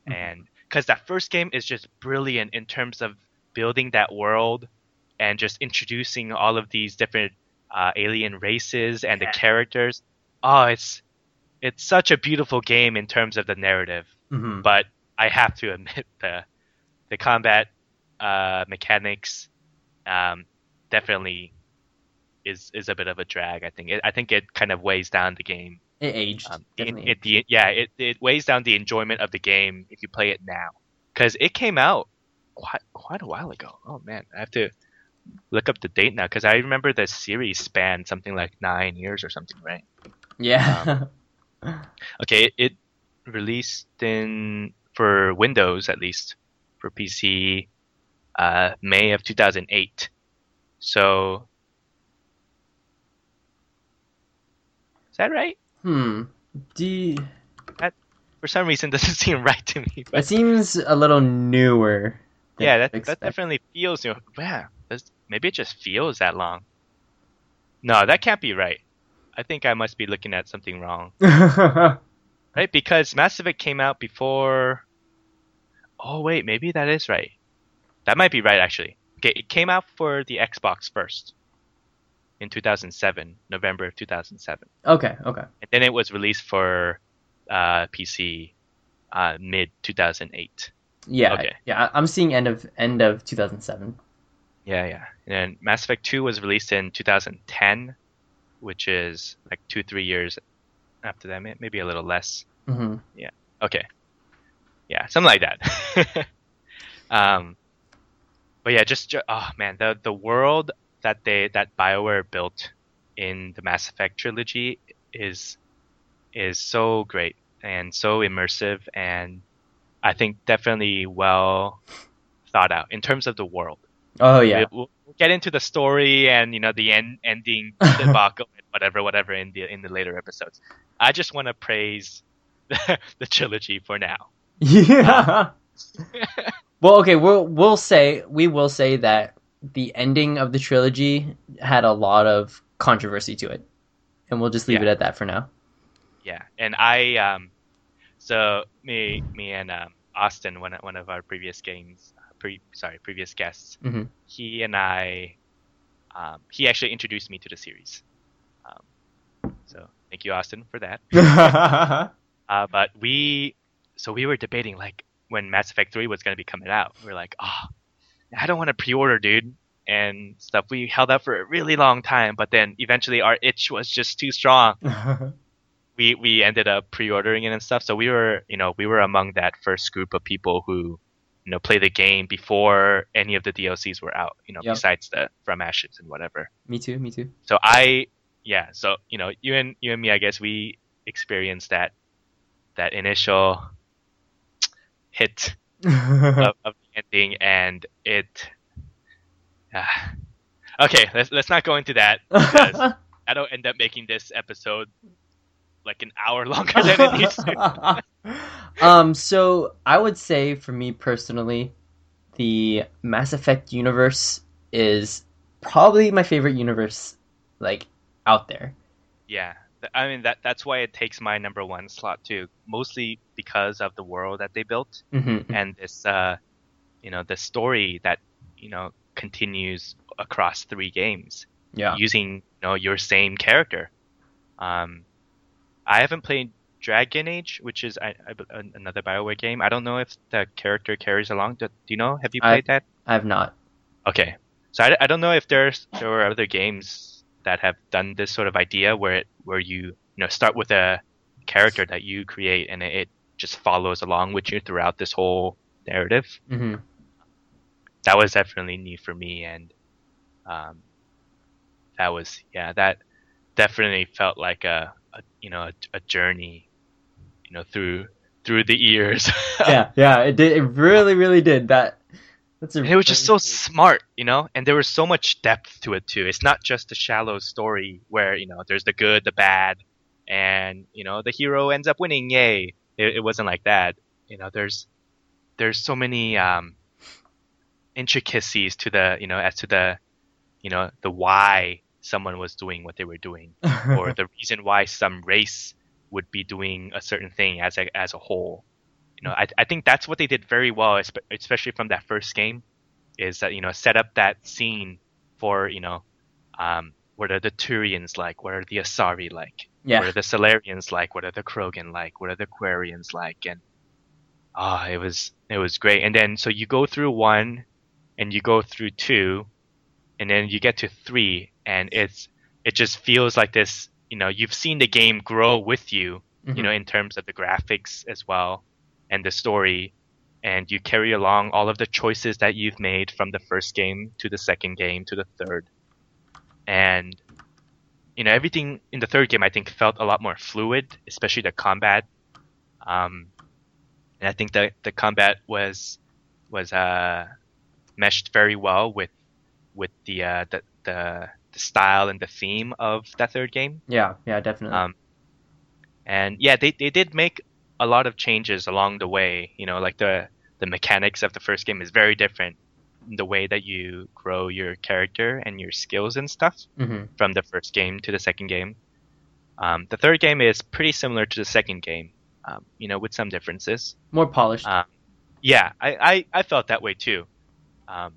Mhm. and because that first game is just brilliant in terms of building that world and just introducing all of these different uh, alien races and Yeah. the characters oh it's it's such a beautiful game in terms of the narrative Mhm. but i have to admit the the combat uh, mechanics um, definitely is is a bit of a drag i think it, i think it kind of weighs down the game It aged. um, it, it, the, yeah, it, it weighs down the enjoyment of the game if you play it now, because it came out quite quite a while ago. Oh man, I have to look up the date now because I remember the series spanned something like nine years or something, right? yeah. Okay, it, it released in for Windows at least for PC uh, May of 2008. So is that right? hmm. Do you- For some reason, doesn't seem right to me. But it seems a little newer. yeah, that, that definitely feels. Know, yeah, that's- maybe it just feels that long. No, that can't be right. I think I must be looking at something wrong, right? Because Mass Effect came out before. Oh wait, maybe that is right. That might be right actually. Okay, it came out for the Xbox first in 2007, November of 2007, okay, okay. and then it was released for uh, PC uh, mid 2008. Yeah, Okay. yeah. I'm seeing end of end of 2007. Yeah, yeah. And then Mass Effect 2 was released in 2010, which is like two, three years after that, maybe a little less. hmm Yeah. Okay. Yeah, something like that. um, but yeah, just ju- oh man, the the world that they that Bioware built in the Mass Effect trilogy is is so great and so immersive, and I think definitely well thought out in terms of the world. Oh yeah. We- We'll, we'll get into the story and you know the end ending debacle and whatever whatever in the in the later episodes. I just want to praise the trilogy for now. Yeah. well, okay. We'll we'll say we will say that the ending of the trilogy had a lot of controversy to it, and we'll just leave Yeah. it at that for now. Yeah, and I um, so me me and um, Austin, one of- one of our previous games, pre sorry previous guests, Mhm. he and I, um, he actually introduced me to the series. Um, so thank you, Austin, for that. Uh, but we, so we were debating like when Mass Effect 3 was going to be coming out. We were like, oh, I don't want to pre-order, dude, and stuff. We held out for a really long time, but then eventually our itch was just too strong. we we ended up pre-ordering it and stuff. So we were you know we were among that first group of people who you know play the game before any of the DLCs were out. You know, Yep. besides the From Ashes and whatever. Me too. Me too. So I yeah. So you know you and you and me, I guess we experienced that that initial hit of, of the ending, and it. ah. okay, let's let's not go into that because that'll end up making this episode like an hour longer than it needs to. um, so I would say for me personally, the Mass Effect universe is probably my favorite universe, like out there. Yeah, I mean that that's why it takes my number one slot too. Mostly because of the world that they built hmm and this, uh, you know, the story that you know continues across three games. Yeah. using you know your same character. Um, I haven't played Dragon Age, which is I, I, another Bioware game. I don't know if the character carries along. Do, do you know? Have you I- played that? I have not. Okay, so I, I don't know if there's there were other games that have done this sort of idea where it where you you know start with a character that you create and it, it just follows along with you throughout this whole narrative hmm that was definitely new for me and um, that was yeah that definitely felt like a, a you know a, a journey you know through through the years Yeah, yeah, it did. It really, really did. That. That's and it was just so smart you know? And there was so much depth to it too. It's not just a shallow story where you know there's the good the bad and you know the hero ends up winning yay. It, it wasn't like that. You know there's there's so many um intricacies to the you know as to the you know the why someone was doing what they were doing or the reason why some race would be doing a certain thing as a as a whole. You know, I I think that's what they did very well, especially from that first game, is that you know set up that scene for you know, um, what are the Turians like? What are the Asari like? What are the Salarians like? What are the Krogan like? What are the Quarians like? And ah, it was it was great. And then so you go through one, and you go through two, and then you get to three, and it's it just feels like this. You know, you've seen the game grow with you. Mhm. You know, in terms of the graphics as well, and the story, and you carry along all of the choices that you've made from the first game to the second game to the third, and you know everything in the third game I think felt a lot more fluid, especially the combat. Um, and I think the the combat was was uh, meshed very well with with the uh, the, the the style and the theme of that third game. Yeah, yeah, definitely. Um, and yeah, they, they did make a lot of changes along the way. You know, like the the mechanics of the first game is very different. The way that you grow your character and your skills and stuff hmm from the first game to the second game. Um, the third game is pretty similar to the second game, um, you know, with some differences. More polished. Uh, Yeah, I, I, I felt that way too. Um,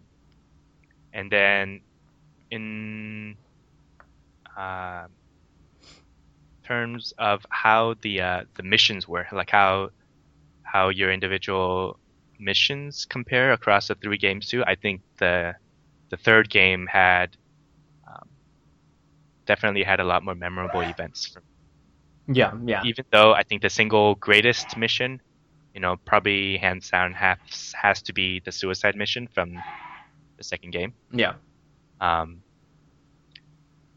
and then in uh, terms of how the uh, the missions were, like how how your individual missions compare across the three games too, I think the the third game had um, definitely had a lot more memorable events yeah, yeah. even though I think the single greatest mission, you know, probably hands down has has to be the suicide mission from the second game. Yeah. Um,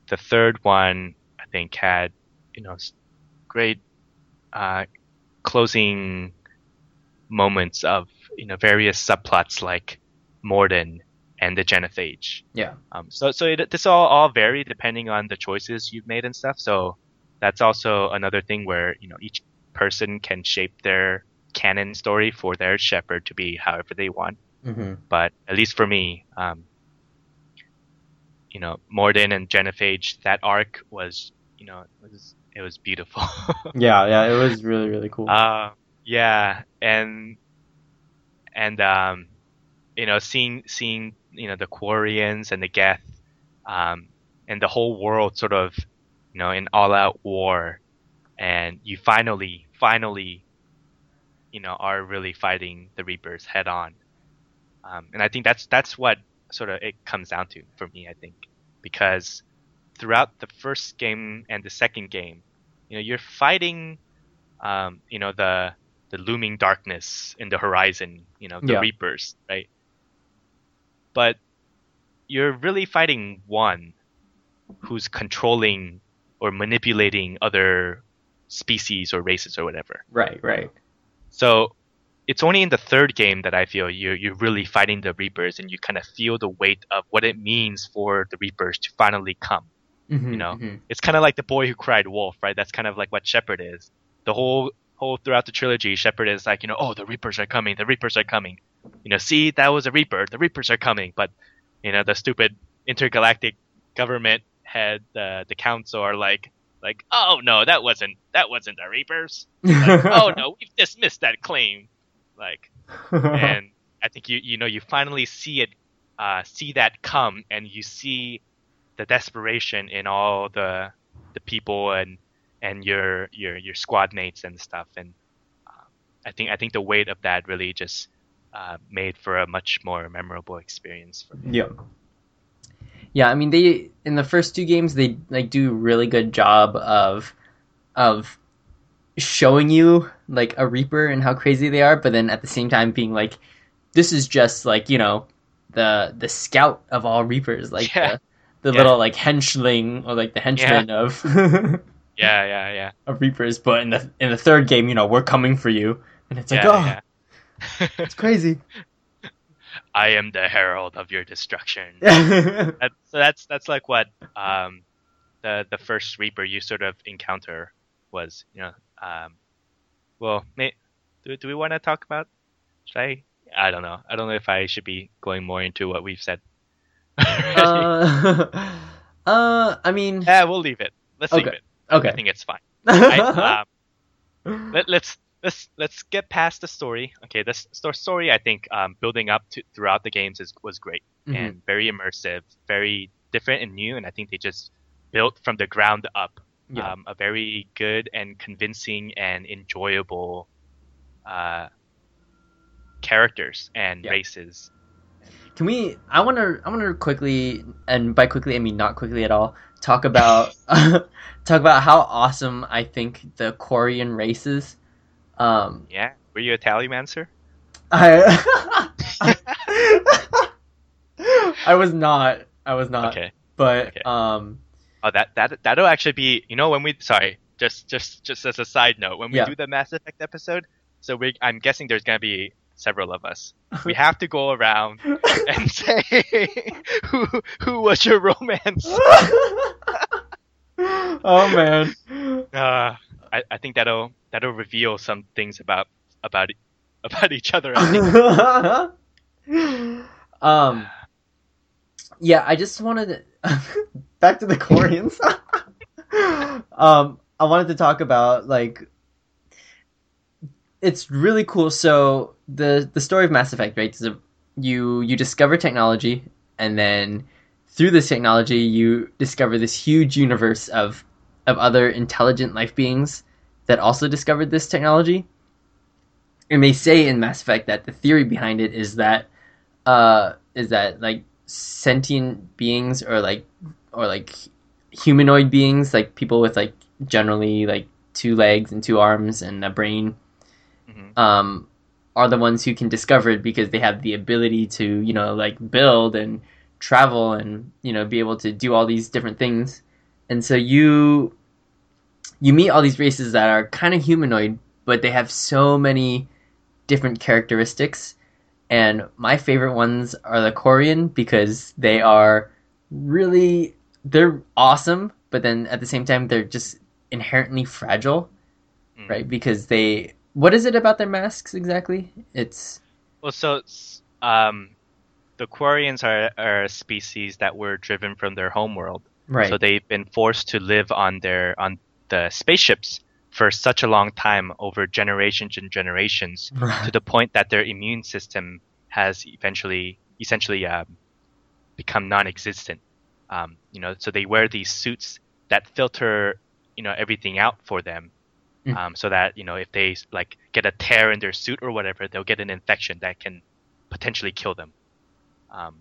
the third one, I think, had you know great uh, closing moments of you know various subplots like Mordin and the Genophage. Yeah. Um, so so it, this all all vary depending on the choices you've made and stuff. So that's also another thing where you know each person can shape their canon story for their Shepard to be however they want. hmm But at least for me, um, you know, Mordin and Genophage, that arc was you know was it was beautiful. Yeah, yeah. It was really, really cool. Uh, yeah, and and um, you know, seeing seeing you know the Quarians and the Geth, um, and the whole world sort of, you know, in all-out war, and you finally, finally, you know, are really fighting the Reapers head on, um, and I think that's that's what sort of it comes down to for me. I think because throughout the first game and the second game, you know you're fighting, um, you know the the looming darkness in the horizon, you know the Yeah. Reapers, right? But you're really fighting one who's controlling or manipulating other species or races or whatever. Right, right. So it's only in the third game that I feel you're you're really fighting the Reapers and you kind of feel the weight of what it means for the Reapers to finally come. Mhm, You know, mhm. It's kind of like the boy who cried wolf, right? That's kind of like what Shepard is. The whole whole throughout the trilogy, Shepard is like, you know, oh, the Reapers are coming, the Reapers are coming. You know, see, that was a Reaper, the Reapers are coming. But you know, the stupid intergalactic government head, the the council are like, like, oh no, that wasn't that wasn't the Reapers. Like, oh no, we've dismissed that claim. Like, and I think you you know you finally see it, uh, see that come, and you see the desperation in all the the people and and your your your squad mates and stuff. And um, I think I think the weight of that really just uh, made for a much more memorable experience for me. Yeah. Yeah, I mean they in the first two games they like do a really good job of of showing you like a reaper and how crazy they are, but then at the same time being like this is just like, you know, the the scout of all reapers, like Yeah. the, the Yeah. little like henchling or like the henchman of Yeah, yeah, yeah. of reapers, but in the in the third game, you know, we're coming for you. And it's like, yeah, oh, yeah. it's crazy. I am the herald of your destruction. yeah, that, so that's that's like what um, the the first Reaper you sort of encounter was. You know, um, well, may, do do we want to talk about? Should I? I don't know. I don't know if I should be going more into what we've said. Uh, uh, I mean, yeah, we'll leave it. Let's leave it. okay. I think it's fine. I, um, let, let's let's let's get past the story. Okay, this sto- story I think um, building up to throughout the games is was great Mhm. and very immersive, very different and new, and I think they just built from the ground up Yeah. um, a very good and convincing and enjoyable uh, characters and Yeah. races. Can we? I want to. I want to quickly, and by quickly I mean not quickly at all. Talk about talk about how awesome I think the Quarian race is. Um, Yeah, were you a tallymancer? I I was not. I was not. Okay. But Okay. um, Oh, that that that'll actually be. You know, when we sorry, just just just as a side note, when we Yeah. do the Mass Effect episode, so we I'm guessing there's gonna be several of us. We have to go around and say who who was your romance. oh man. Uh, I I think that'll that'll reveal some things about about about each other. I think. um yeah i just wanted to back to the quarians um i wanted to talk about like it's really cool. So the the story of mass effect right is a, you you discover technology and then through this technology you discover this huge universe of of other intelligent life beings that also discovered this technology. And they say in Mass Effect that the theory behind it is that uh is that like sentient beings or like or like humanoid beings like people with like generally like two legs and two arms and a brain Mhm. um are the ones who can discover it because they have the ability to you know like build and travel and you know be able to do all these different things and so you you meet all these races that are kind of humanoid but they have so many different characteristics and my favorite ones are the quarian because they are really they're awesome but then at the same time they're just inherently fragile Mm. right because they what is it about their masks exactly it's Well, so s- um, the Quarians are, are a species that were driven from their homeworld. right So they've been forced to live on their on the spaceships for such a long time, over generations and generations, to the point that their immune system has eventually, essentially, um, become non-existent. Um, you know, so they wear these suits that filter, you know, everything out for them, Mm. um, so that you know if they like get a tear in their suit or whatever, they'll get an infection that can potentially kill them. Um,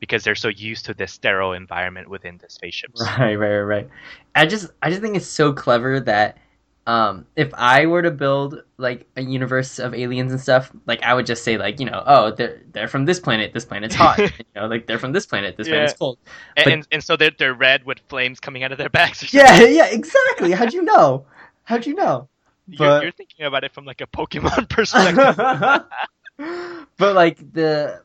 because they're so used to this sterile environment within the spaceships. right right right right i just i just think it's so clever that um, if I were to build like a universe of aliens and stuff, like I would just say like you know, oh they're they're from this planet, this planet's hot. you know, like they're from this planet, this Yeah. planet's cold. And, But- and, and so they're, they're red with flames coming out of their backs. Or Yeah, yeah, exactly. How'd you know? How'd you know? You're, but- you're thinking about it from like a Pokemon perspective. but like the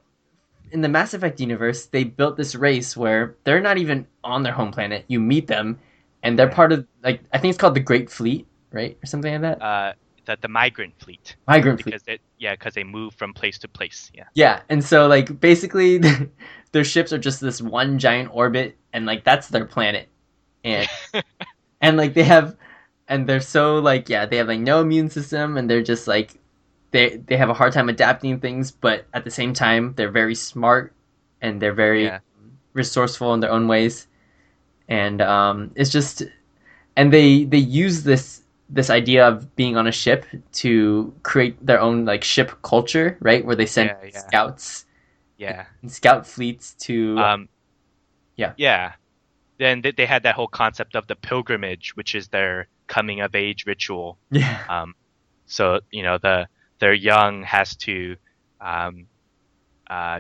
in the Mass Effect universe, they built this race where they're not even on their home planet. You meet them, and they're part of like I think it's called the Great Fleet, right, or something like that. uh, the, the migrant fleet. Migrant Fleet. Because it, yeah, because they move from place to place. Yeah. Yeah, and so like basically, their ships are just this one giant orbit, and like that's their planet, and and like they have, and they're so like yeah, they have like no immune system, and they're just like they they have a hard time adapting things, but at the same time they're very smart, and they're very Yeah. resourceful in their own ways, and um, it's just, and they they use this this idea of being on a ship to create their own like ship culture, right? Where they send Yeah, yeah. scouts Yeah. and scout fleets to Um, Yeah. Yeah. Then they had that whole concept of the pilgrimage, which is their coming of age ritual. yeah Um, so you know the their young has to um, uh,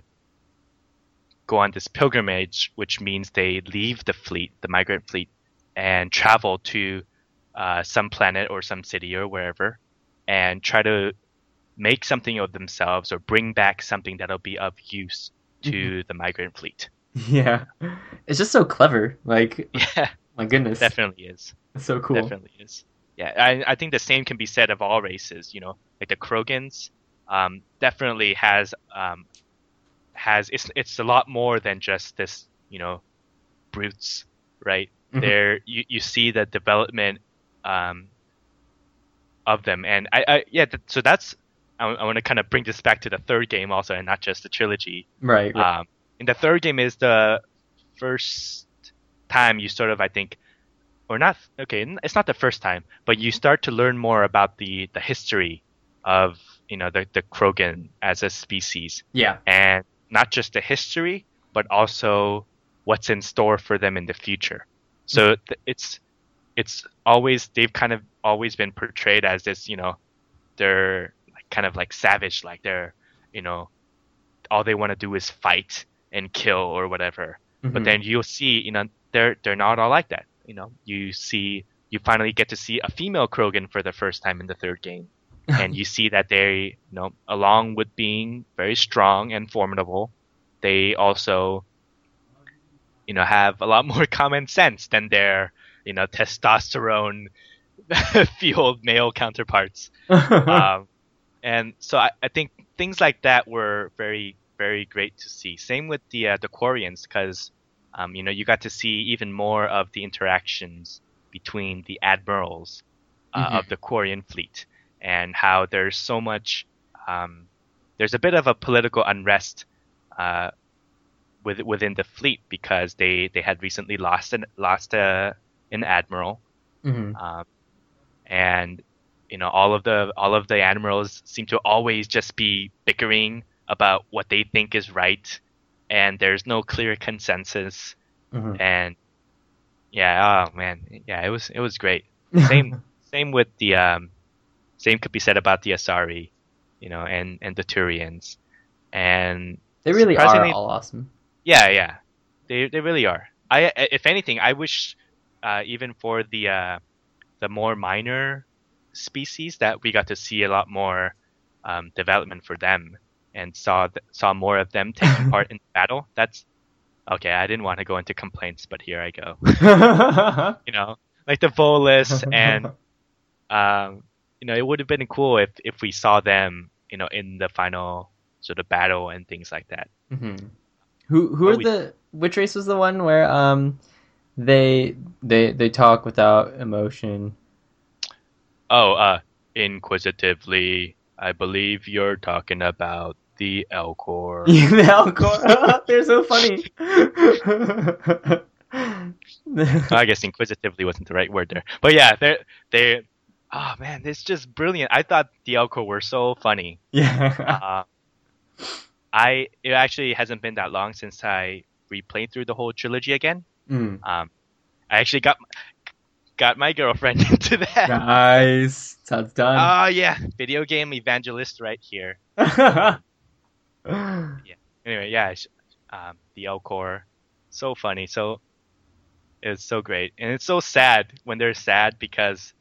go on this pilgrimage, which means they leave the fleet, the migrant fleet, and travel to uh, some planet or some city or wherever, and try to make something of themselves or bring back something that'll be of use to the migrant fleet. yeah. It's just so clever. Like Yeah, my goodness, definitely is. so cool. Definitely is. Yeah, I, I think the same can be said of all races. You know, like the Krogans, um, definitely has um, has it's it's a lot more than just this. You know, brutes, right? Mhm. There, you you see the development um, of them, and I, I yeah. Th- so that's I, I want to kind of bring this back to the third game also, and not just the trilogy. Right. right. Um, and the third game is the first time you sort of, I think, or not. Okay, it's not the first time, but you start to learn more about the the history of you know the the Krogan as a species, yeah. and not just the history, but also what's in store for them in the future. So th- it's it's always they've kind of always been portrayed as this, you know, they're kind of like savage, like they're, you know, all they want to do is fight and kill or whatever. But Mhm. then you'll see, you know, they're they're not all like that. You know, you see, you finally get to see a female Krogan for the first time in the third game, and you see that they, you know, along with being very strong and formidable, they also, you know, have a lot more common sense than their, you know, testosterone fueled male counterparts um, and so I, I think things like that were very very great to see. Same with the uh, the Quarians because um, you know you got to see even more of the interactions between the admirals uh, Mhm. of the Quarian fleet and how there's so much um, there's a bit of a political unrest uh, with, within the fleet because they, they had recently lost an lost a, an admiral Mhm. um, and you know all of the all of the admirals seem to always just be bickering about what they think is right and there's no clear consensus Mhm. and yeah oh man yeah it was it was great same same with the um same could be said about the asari you know and and the turians and they really are all awesome. yeah, yeah, they they really are. I if anything, I wish uh, even for the uh, the more minor species that we got to see a lot more um, development for them and saw th- saw more of them taking part in battle. That's okay. I didn't want to go into complaints, but here I go. You know, like the Volus and um, you know, it would have been cool if if we saw them, you know, in the final sort of battle and things like that. Mhm. Who who are we- the which race was the one where um they they they talk without emotion? Oh, uh, inquisitively, I believe you're talking about the Elcor. the Elcor. They're so funny. I guess inquisitively wasn't the right word there, but yeah, they're they. Oh man, it's just brilliant. I thought the Elcor were so funny. yeah. Uh, I it actually hasn't been that long since I replayed through the whole trilogy again. Mm. Um, I actually got got my girlfriend into that. Nice. That's done. Oh yeah, video game evangelist right here. Anyway, yeah, um, the Elcor, so funny, so it's so great, and it's so sad when they're sad because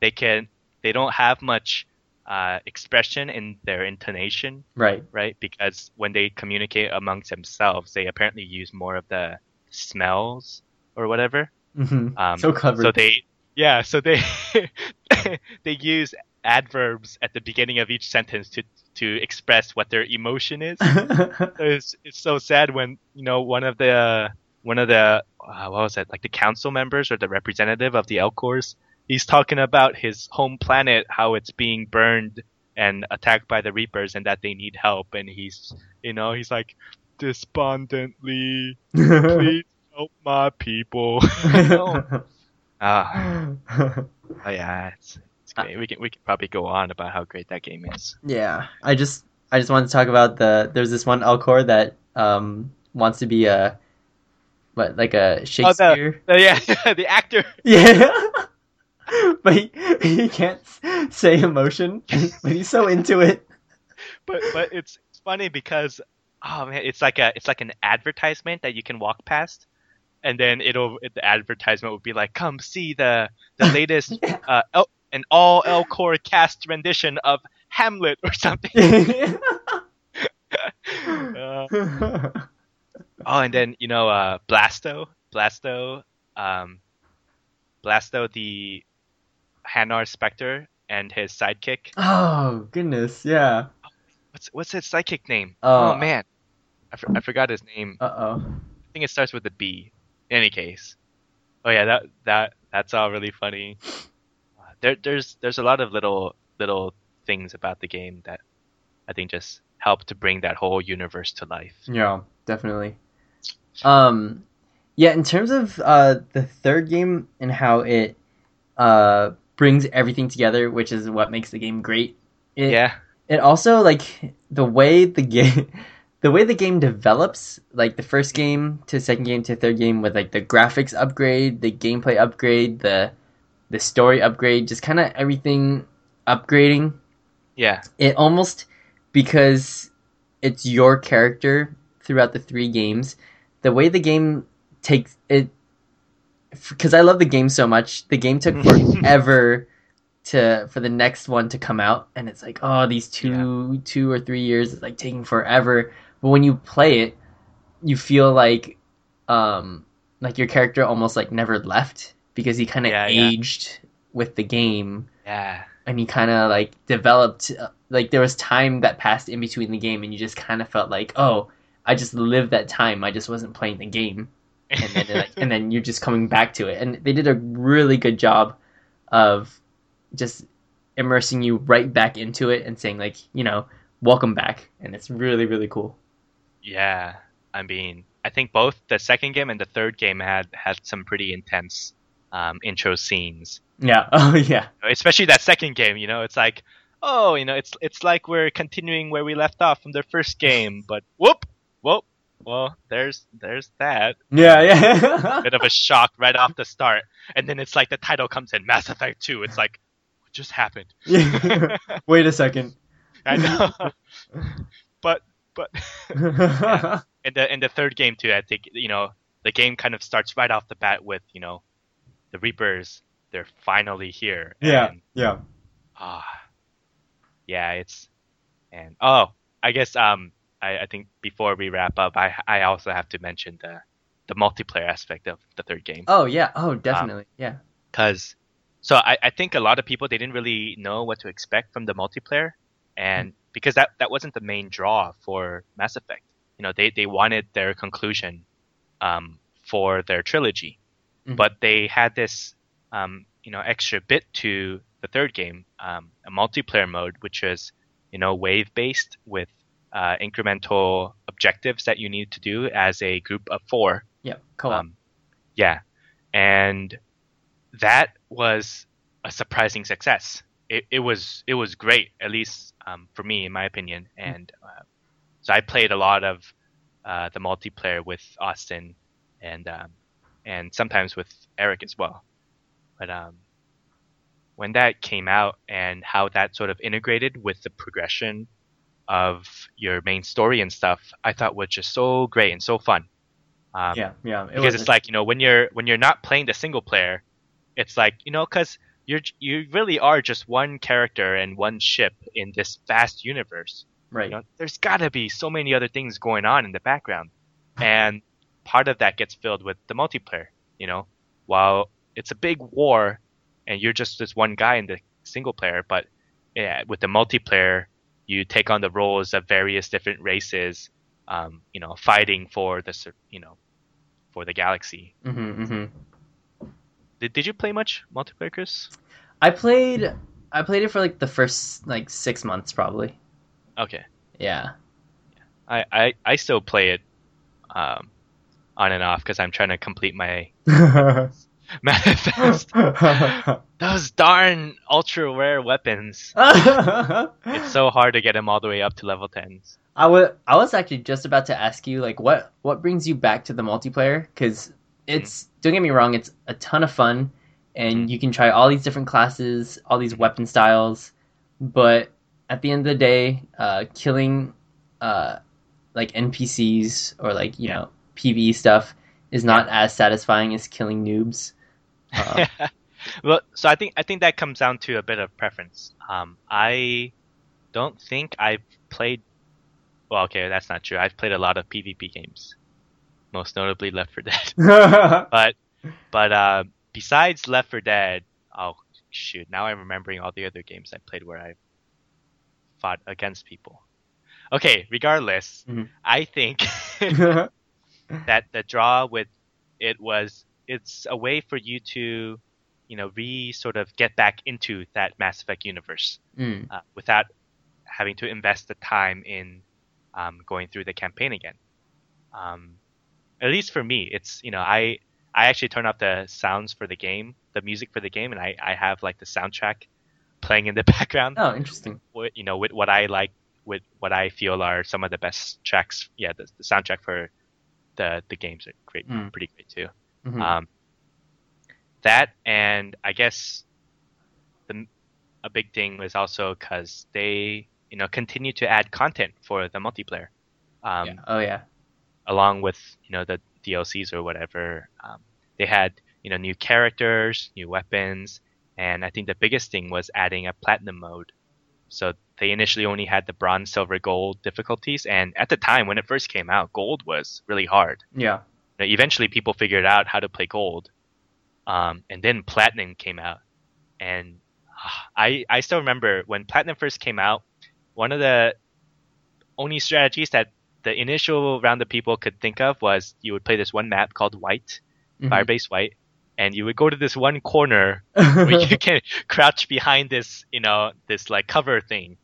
they can they don't have much uh, expression in their intonation, right. right? Because when they communicate amongst themselves, they apparently use more of the smells or whatever. hmm Um, so clever. So they, yeah, so they they use adverbs at the beginning of each sentence to to express what their emotion is. it's it's so sad when you know one of the one of the uh, what was it like the council members or the representative of the Elcors. He's talking about his home planet, how it's being burned and attacked by the Reapers, and that they need help. And he's you know he's like despondently, please help my people. Ah, oh yeah, it's, great. We can we can probably go on about how great that game is. yeah. I just I just wanted to talk about the there's this one Elcor that um wants to be a what like a Shakespeare. Uh, yeah, the actor. Yeah. but he, he can't say emotion, but he's so into it. but but it's, it's funny because oh man, it's like a it's like an advertisement that you can walk past, and then it'll the advertisement would be like, "Come see the the latest Yeah. uh El, an all Elcor cast rendition of Hamlet or something." Uh, oh, and then you know uh, Blasto, Blasto, um, Blasto the Hanar Spectre and his sidekick. oh goodness, yeah. What's what's his sidekick name? Uh, oh man, I, for, I forgot his name. Uh oh. I think it starts with a B. In any case, oh yeah, that that that's all really funny. There there's there's a lot of little little things about the game that I think just help to bring that whole universe to life. Yeah, definitely. Um, yeah. In terms of uh the third game and how it uh brings everything together, which is what makes the game great. It, Yeah, it also like the way the game the way the game develops like the first game to second game to third game with like the graphics upgrade the gameplay upgrade the the story upgrade just kind of everything upgrading. Yeah, it almost because it's your character throughout the three games the way the game takes it because i love the game so much the game took forever to for the next one to come out and it's like oh these two two or three years is like taking forever. But when you play it you feel like um like your character almost like never left because he kind of Yeah, yeah. aged with the game. Yeah, and he kind of like developed uh, like there was time that passed in between the game and you just kind of felt like oh i just lived that time. I just wasn't playing the game. And then like, and then you're just coming back to it. And they did a really good job of just immersing you right back into it and saying like you know welcome back. And it's really really cool. Yeah. I mean, I think both the second game and the third game had had some pretty intense um, intro scenes. yeah. Oh yeah. Especially that second game you know it's like oh you know it's it's like we're continuing where we left off from the first game but whoop whoop well there's there's that. Yeah yeah. Bit of a shock right off the start. And then it's like the title comes in mass effect 2 it's like what just happened? Wait a second. I know. But but in the in the third game too i think you know the game kind of starts right off the bat with you know the reapers they're finally here. Yeah and yeah. Ah, yeah, it's and oh, I guess um, I, I think before we wrap up, I I also have to mention the the multiplayer aspect of the third game. Oh yeah. Oh definitely. Yeah. because so I, I think a lot of people they didn't really know what to expect from the multiplayer. And because that that wasn't the main draw for Mass Effect. You know they they wanted their conclusion um, for their trilogy Mhm. but they had this um, you know extra bit to the third game um, a multiplayer mode which was you know wave based with uh, incremental objectives that you need to do as a group of four yeah co-op um, yeah, and that was a surprising success. It, it was it was great, at least um, for me, in my opinion. And uh, so I played a lot of uh, the multiplayer with Austin, and um, and sometimes with Eric as well. But um, when that came out and how that sort of integrated with the progression of your main story and stuff, I thought was just so great and so fun. Um, yeah, yeah. It because was- it's like you know when you're when you're not playing the single player, it's like you know because you're you really are just one character and one ship in this vast universe. right. You know, there's got to be so many other things going on in the background, and part of that gets filled with the multiplayer. You know, while it's a big war, and you're just this one guy in the single player, but yeah, with the multiplayer, you take on the roles of various different races. Um, you know, fighting for the you know for the galaxy. hmm hmm Did, did you play much multiplayer, Chris? I played. I played it for like the first like six months probably. Okay, Yeah. I I, I still play it um, on and off because I'm trying to complete my manifest. Those darn ultra rare weapons. It's so hard to get them all the way up to level 10s. I was I was actually just about to ask you like what what brings you back to the multiplayer because it's don't get me wrong it's a ton of fun and you can try all these different classes all these weapon styles but at the end of the day uh, killing uh, like NPCs or like you know PvE stuff is not as satisfying as killing noobs. Uh, well, so I think I think that comes down to a bit of preference. Um, I don't think I've played. Well, okay, that's not true. I've played a lot of PvP games, most notably Left 4 Dead. but but uh, besides Left 4 Dead, oh shoot, now I'm remembering all the other games I played where I fought against people. Okay, regardless, Mhm. I think that the draw with it was it's a way for you to you know re sort of get back into that Mass Effect universe Mm, uh, without having to invest the time in um, going through the campaign again. Um, at least for me, it's you know I I actually turn off the sounds for the game, the music for the game, and I, I have like the soundtrack playing in the background. oh, interesting. With, you know, with what I like, with what I feel are some of the best tracks. Yeah, the, the soundtrack for the the games are great, Mm. pretty great too. Mhm. Um, that and I guess the a big thing was also because they you know continue to add content for the multiplayer, um, yeah. Oh yeah. along with you know the DLCs or whatever. Um, they had you know new characters, new weapons, and I think the biggest thing was adding a platinum mode. So they initially only had the bronze, silver, gold difficulties, and at the time when it first came out, gold was really hard Yeah. you know, eventually people figured out how to play gold um, and then platinum came out and ah, I, I still remember when platinum first came out one of the only strategies that the initial round of people could think of was you would play this one map called white Mhm. firebase white and you would go to this one corner where you can crouch behind this, you know, this like cover thing,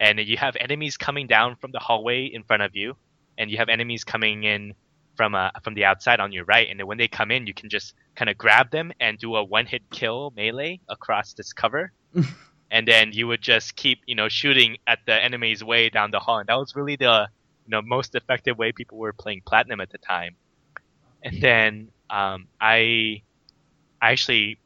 and you have enemies coming down from the hallway in front of you, and you have enemies coming in from uh, from the outside on your right, and then when they come in, you can just kind of grab them and do a one hit kill melee across this cover, and then you would just keep, you know, shooting at the enemy's way down the hall, and that was really the you know most effective way people were playing platinum at the time. And then um, I I actually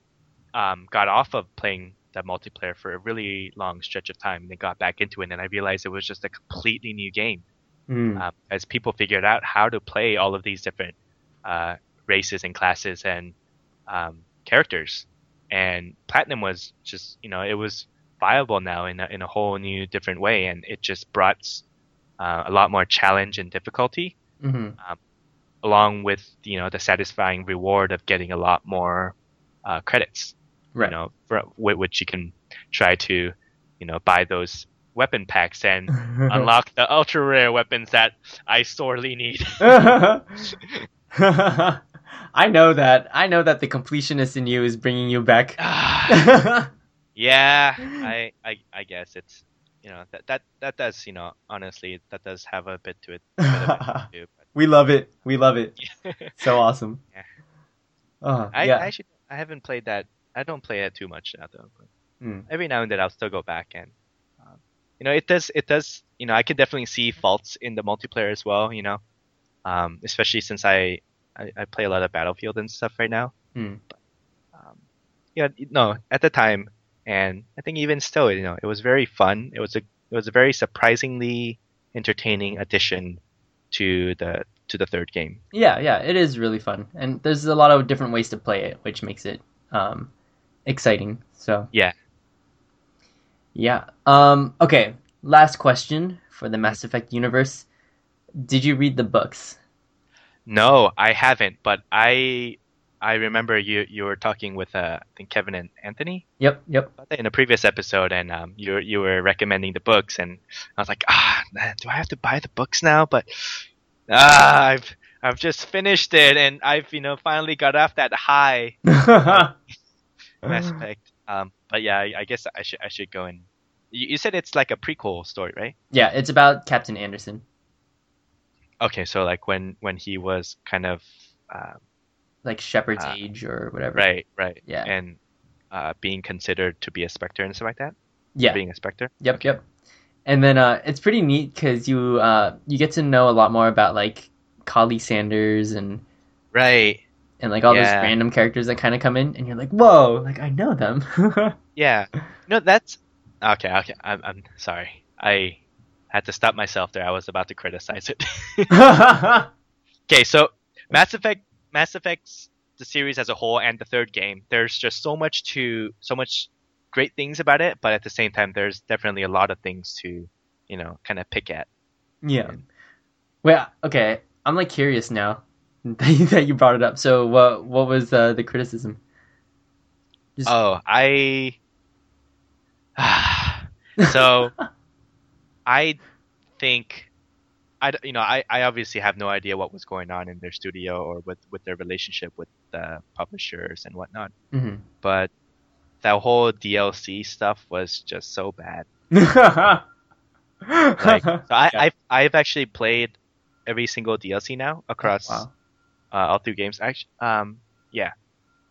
um, got off of playing that multiplayer for a really long stretch of time and then got back into it and I realized it was just a completely new game Mm. um, as people figured out how to play all of these different uh, races and classes and um, characters and platinum was just you know it was viable now in a, in a whole new different way and it just brought uh, a lot more challenge and difficulty Mhm. along with you know the satisfying reward of getting a lot more uh, credits Right. you know for, with which you can try to you know buy those weapon packs and unlock the ultra rare weapons that I sorely need. I know that. I know that the completionist in you is bringing you back. Ah. yeah, I, I I guess it's you know that that that does you know honestly that does have a bit to it. bit too, we love it. We love it. So awesome. Yeah. Oh, I, yeah. I actually I haven't played that. I don't play it too much now though. But Mm. Every now and then I'll still go back and um, you know it does it does you know I can definitely see faults in the multiplayer as well. You know, um, especially since I, I I play a lot of Battlefield and stuff right now. Mm. Um, yeah, no, at the time, and I think even still, you know, it was very fun. It was a it was a very surprisingly entertaining addition to the to the third game. Yeah, yeah, it is really fun, and there's a lot of different ways to play it, which makes it um, exciting. So Yeah. yeah. Um, okay, last question for the Mass Effect universe. Did you read the books? No, I haven't, but I I remember you you were talking with uh, I think Kevin and Anthony Yep, yep. in a previous episode, and um, you were- you were recommending the books, and I was like, ah, man, do I have to buy the books now? But ah, I've I've just finished it, and I've you know finally got off that high Mass Effect. Um, but yeah, I, I guess I should I should go and. You, you said it's like a prequel story, right? yeah, it's about Captain Anderson, Okay, so like when when he was kind of uh, like Shepard's Ah. age or whatever. right, right, Yeah. and uh, being considered to be a specter and stuff like that. Yeah. being a specter. Yep, yep. And then uh, it's pretty neat because you uh, you get to know a lot more about like Kahlee Sanders and Right. And like all Yeah. those random characters that kind of come in, and you're like, whoa, like I know them. Yeah. No, that's okay. Okay, I'm I'm sorry. I had to stop myself there. I was about to criticize it. okay, so Mass Effect, Mass Effect's the series as a whole, and the third game. There's just so much to, so much great things about it, but at the same time, there's definitely a lot of things to, you know, kind of pick at. yeah. Well, okay. I'm like curious now that you, brought it up. So what what was uh, the criticism? Just- Oh, I. so, I think, I you know I, I obviously have no idea what was going on in their studio or with with their relationship with the publishers and whatnot, Mhm. but that whole DLC stuff was just so bad. Like, so I, Yeah. I've I've actually played every single DLC now across Wow. Uh, all through games. Actually, um, yeah,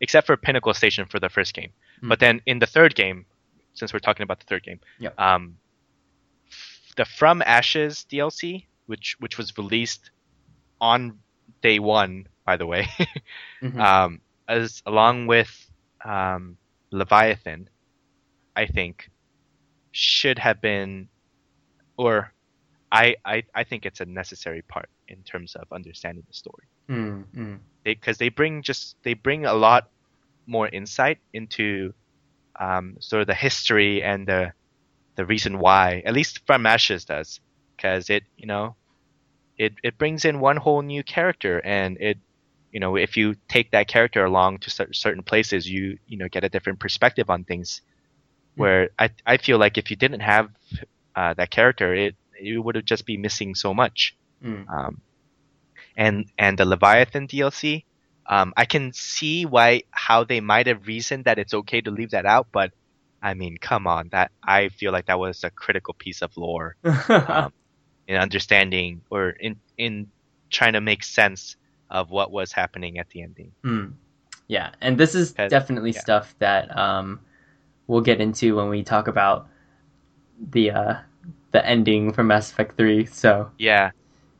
except for Pinnacle Station for the first game. Mm. But then in the third game, since we're talking about the third game, Yep. um, the From Ashes DLC, which which was released on day one, by the way, Mhm. um, as along with um, Leviathan, I think should have been, or I, I I think it's a necessary part in terms of understanding the story. Mm, mm. because they, bring just they bring a lot more insight into um, sort of the history and the the reason why at least from ashes does. Because it you know it it brings in one whole new character and it you know if you take that character along to certain places you you know get a different perspective on things. Where I I feel like if you didn't have uh, that character it you would have just be missing so much Mm. um, and and the Leviathan DLC. Um, I can see why how they might have reasoned that it's okay to leave that out, but I mean, come on, that I feel like that was a critical piece of lore um, in understanding or in in trying to make sense of what was happening at the ending. Mm. Yeah, and this is definitely yeah. stuff that um, we'll get into when we talk about the uh, the ending for Mass Effect Three. So Yeah,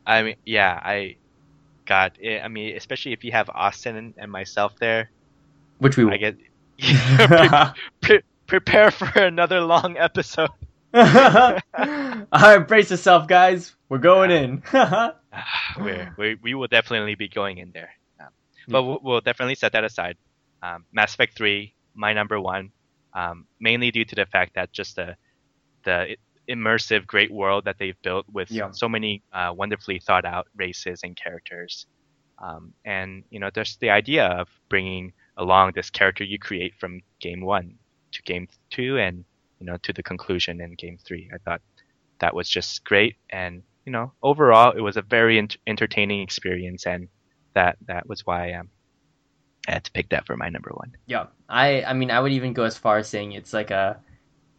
I mean, yeah, I, God, eh, I mean, especially if you have Austin and, myself there, which we will. I get pre- pre- prepare for another long episode. All right, brace yourself, guys. We're going in. We're, we we will definitely be going in there, um, but we'll, we'll definitely set that aside. Um, Mass Effect Three, my number one, um, mainly due to the fact that just the the immersive, great world that they've built with Yeah. so many uh, wonderfully thought out races and characters, um, and you know, there's the idea of bringing along this character you create from game one to game two, and you know, to the conclusion in game three. I thought that was just great, and you know, overall, it was a very ent- entertaining experience, and that that was why um, I had to pick that for my number one. yeah, I I mean I would even go as far as saying it's like a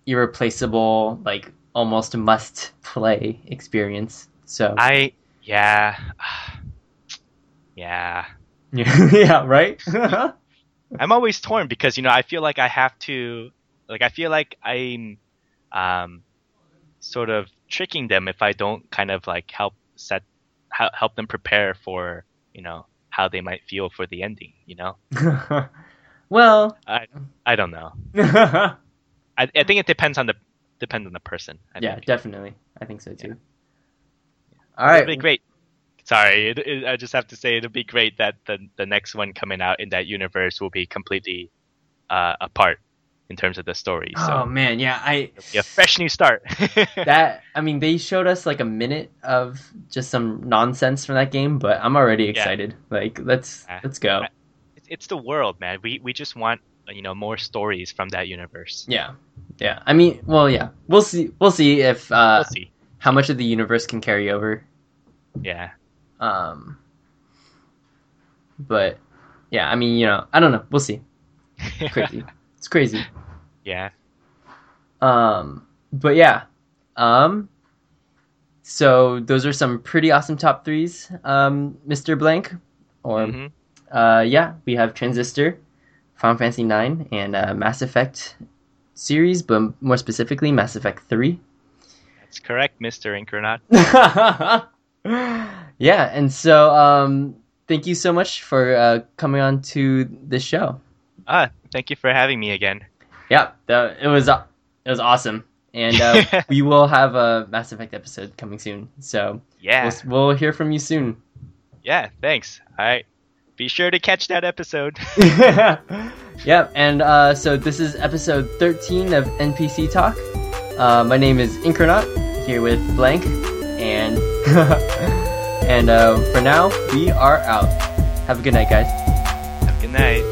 irreplaceable, like almost a must play experience. So I yeah, yeah. yeah, right. I'm always torn because you know I feel like I have to, like I feel like I'm, um, sort of tricking them if I don't kind of like help set, help help them prepare for you know how they might feel for the ending. You know. Well, I I don't know. I, I think it depends on the depends on the person. I think. definitely. I think so too. All It'd right. be great. Sorry, it, it, I just have to say it'll be great that the the next one coming out in that universe will be completely uh, apart in terms of the story. So Oh man, yeah, I it'll be a fresh new start. that I mean they showed us like a minute of just some nonsense from that game, but I'm already excited. Like let's Yeah. let's go. it's, it's the world, man. We we just want you know more stories from that universe. Yeah. Yeah. I mean, well, yeah. We'll see we'll see if uh we'll see. how much of the universe can carry over. Yeah. Um but yeah, I mean, you know, I don't know. We'll see. Crazy. it's crazy. yeah. Um, but yeah. Um, so those are some pretty awesome top threes, um, Mr. Blank. Or, Mhm. uh, yeah, we have Transistor, Final Fantasy IX, and uh, Mass Effect series, but more specifically, Mass Effect 3. That's correct, Mister Inkernaut. yeah, and so, um, thank you so much for uh, coming on to this show. Ah, thank you for having me again. Yeah, that, it was uh, it was awesome, and uh, we will have a Mass Effect episode coming soon. So Yeah. we'll, we'll hear from you soon. Yeah. Thanks. All right. Be sure to catch that episode. yeah, and uh, so this is episode thirteen of NPC Talk. Uh, my name is Inkernaut here with Blank, and and uh, for now we are out. Have a good night, guys. Have a good night.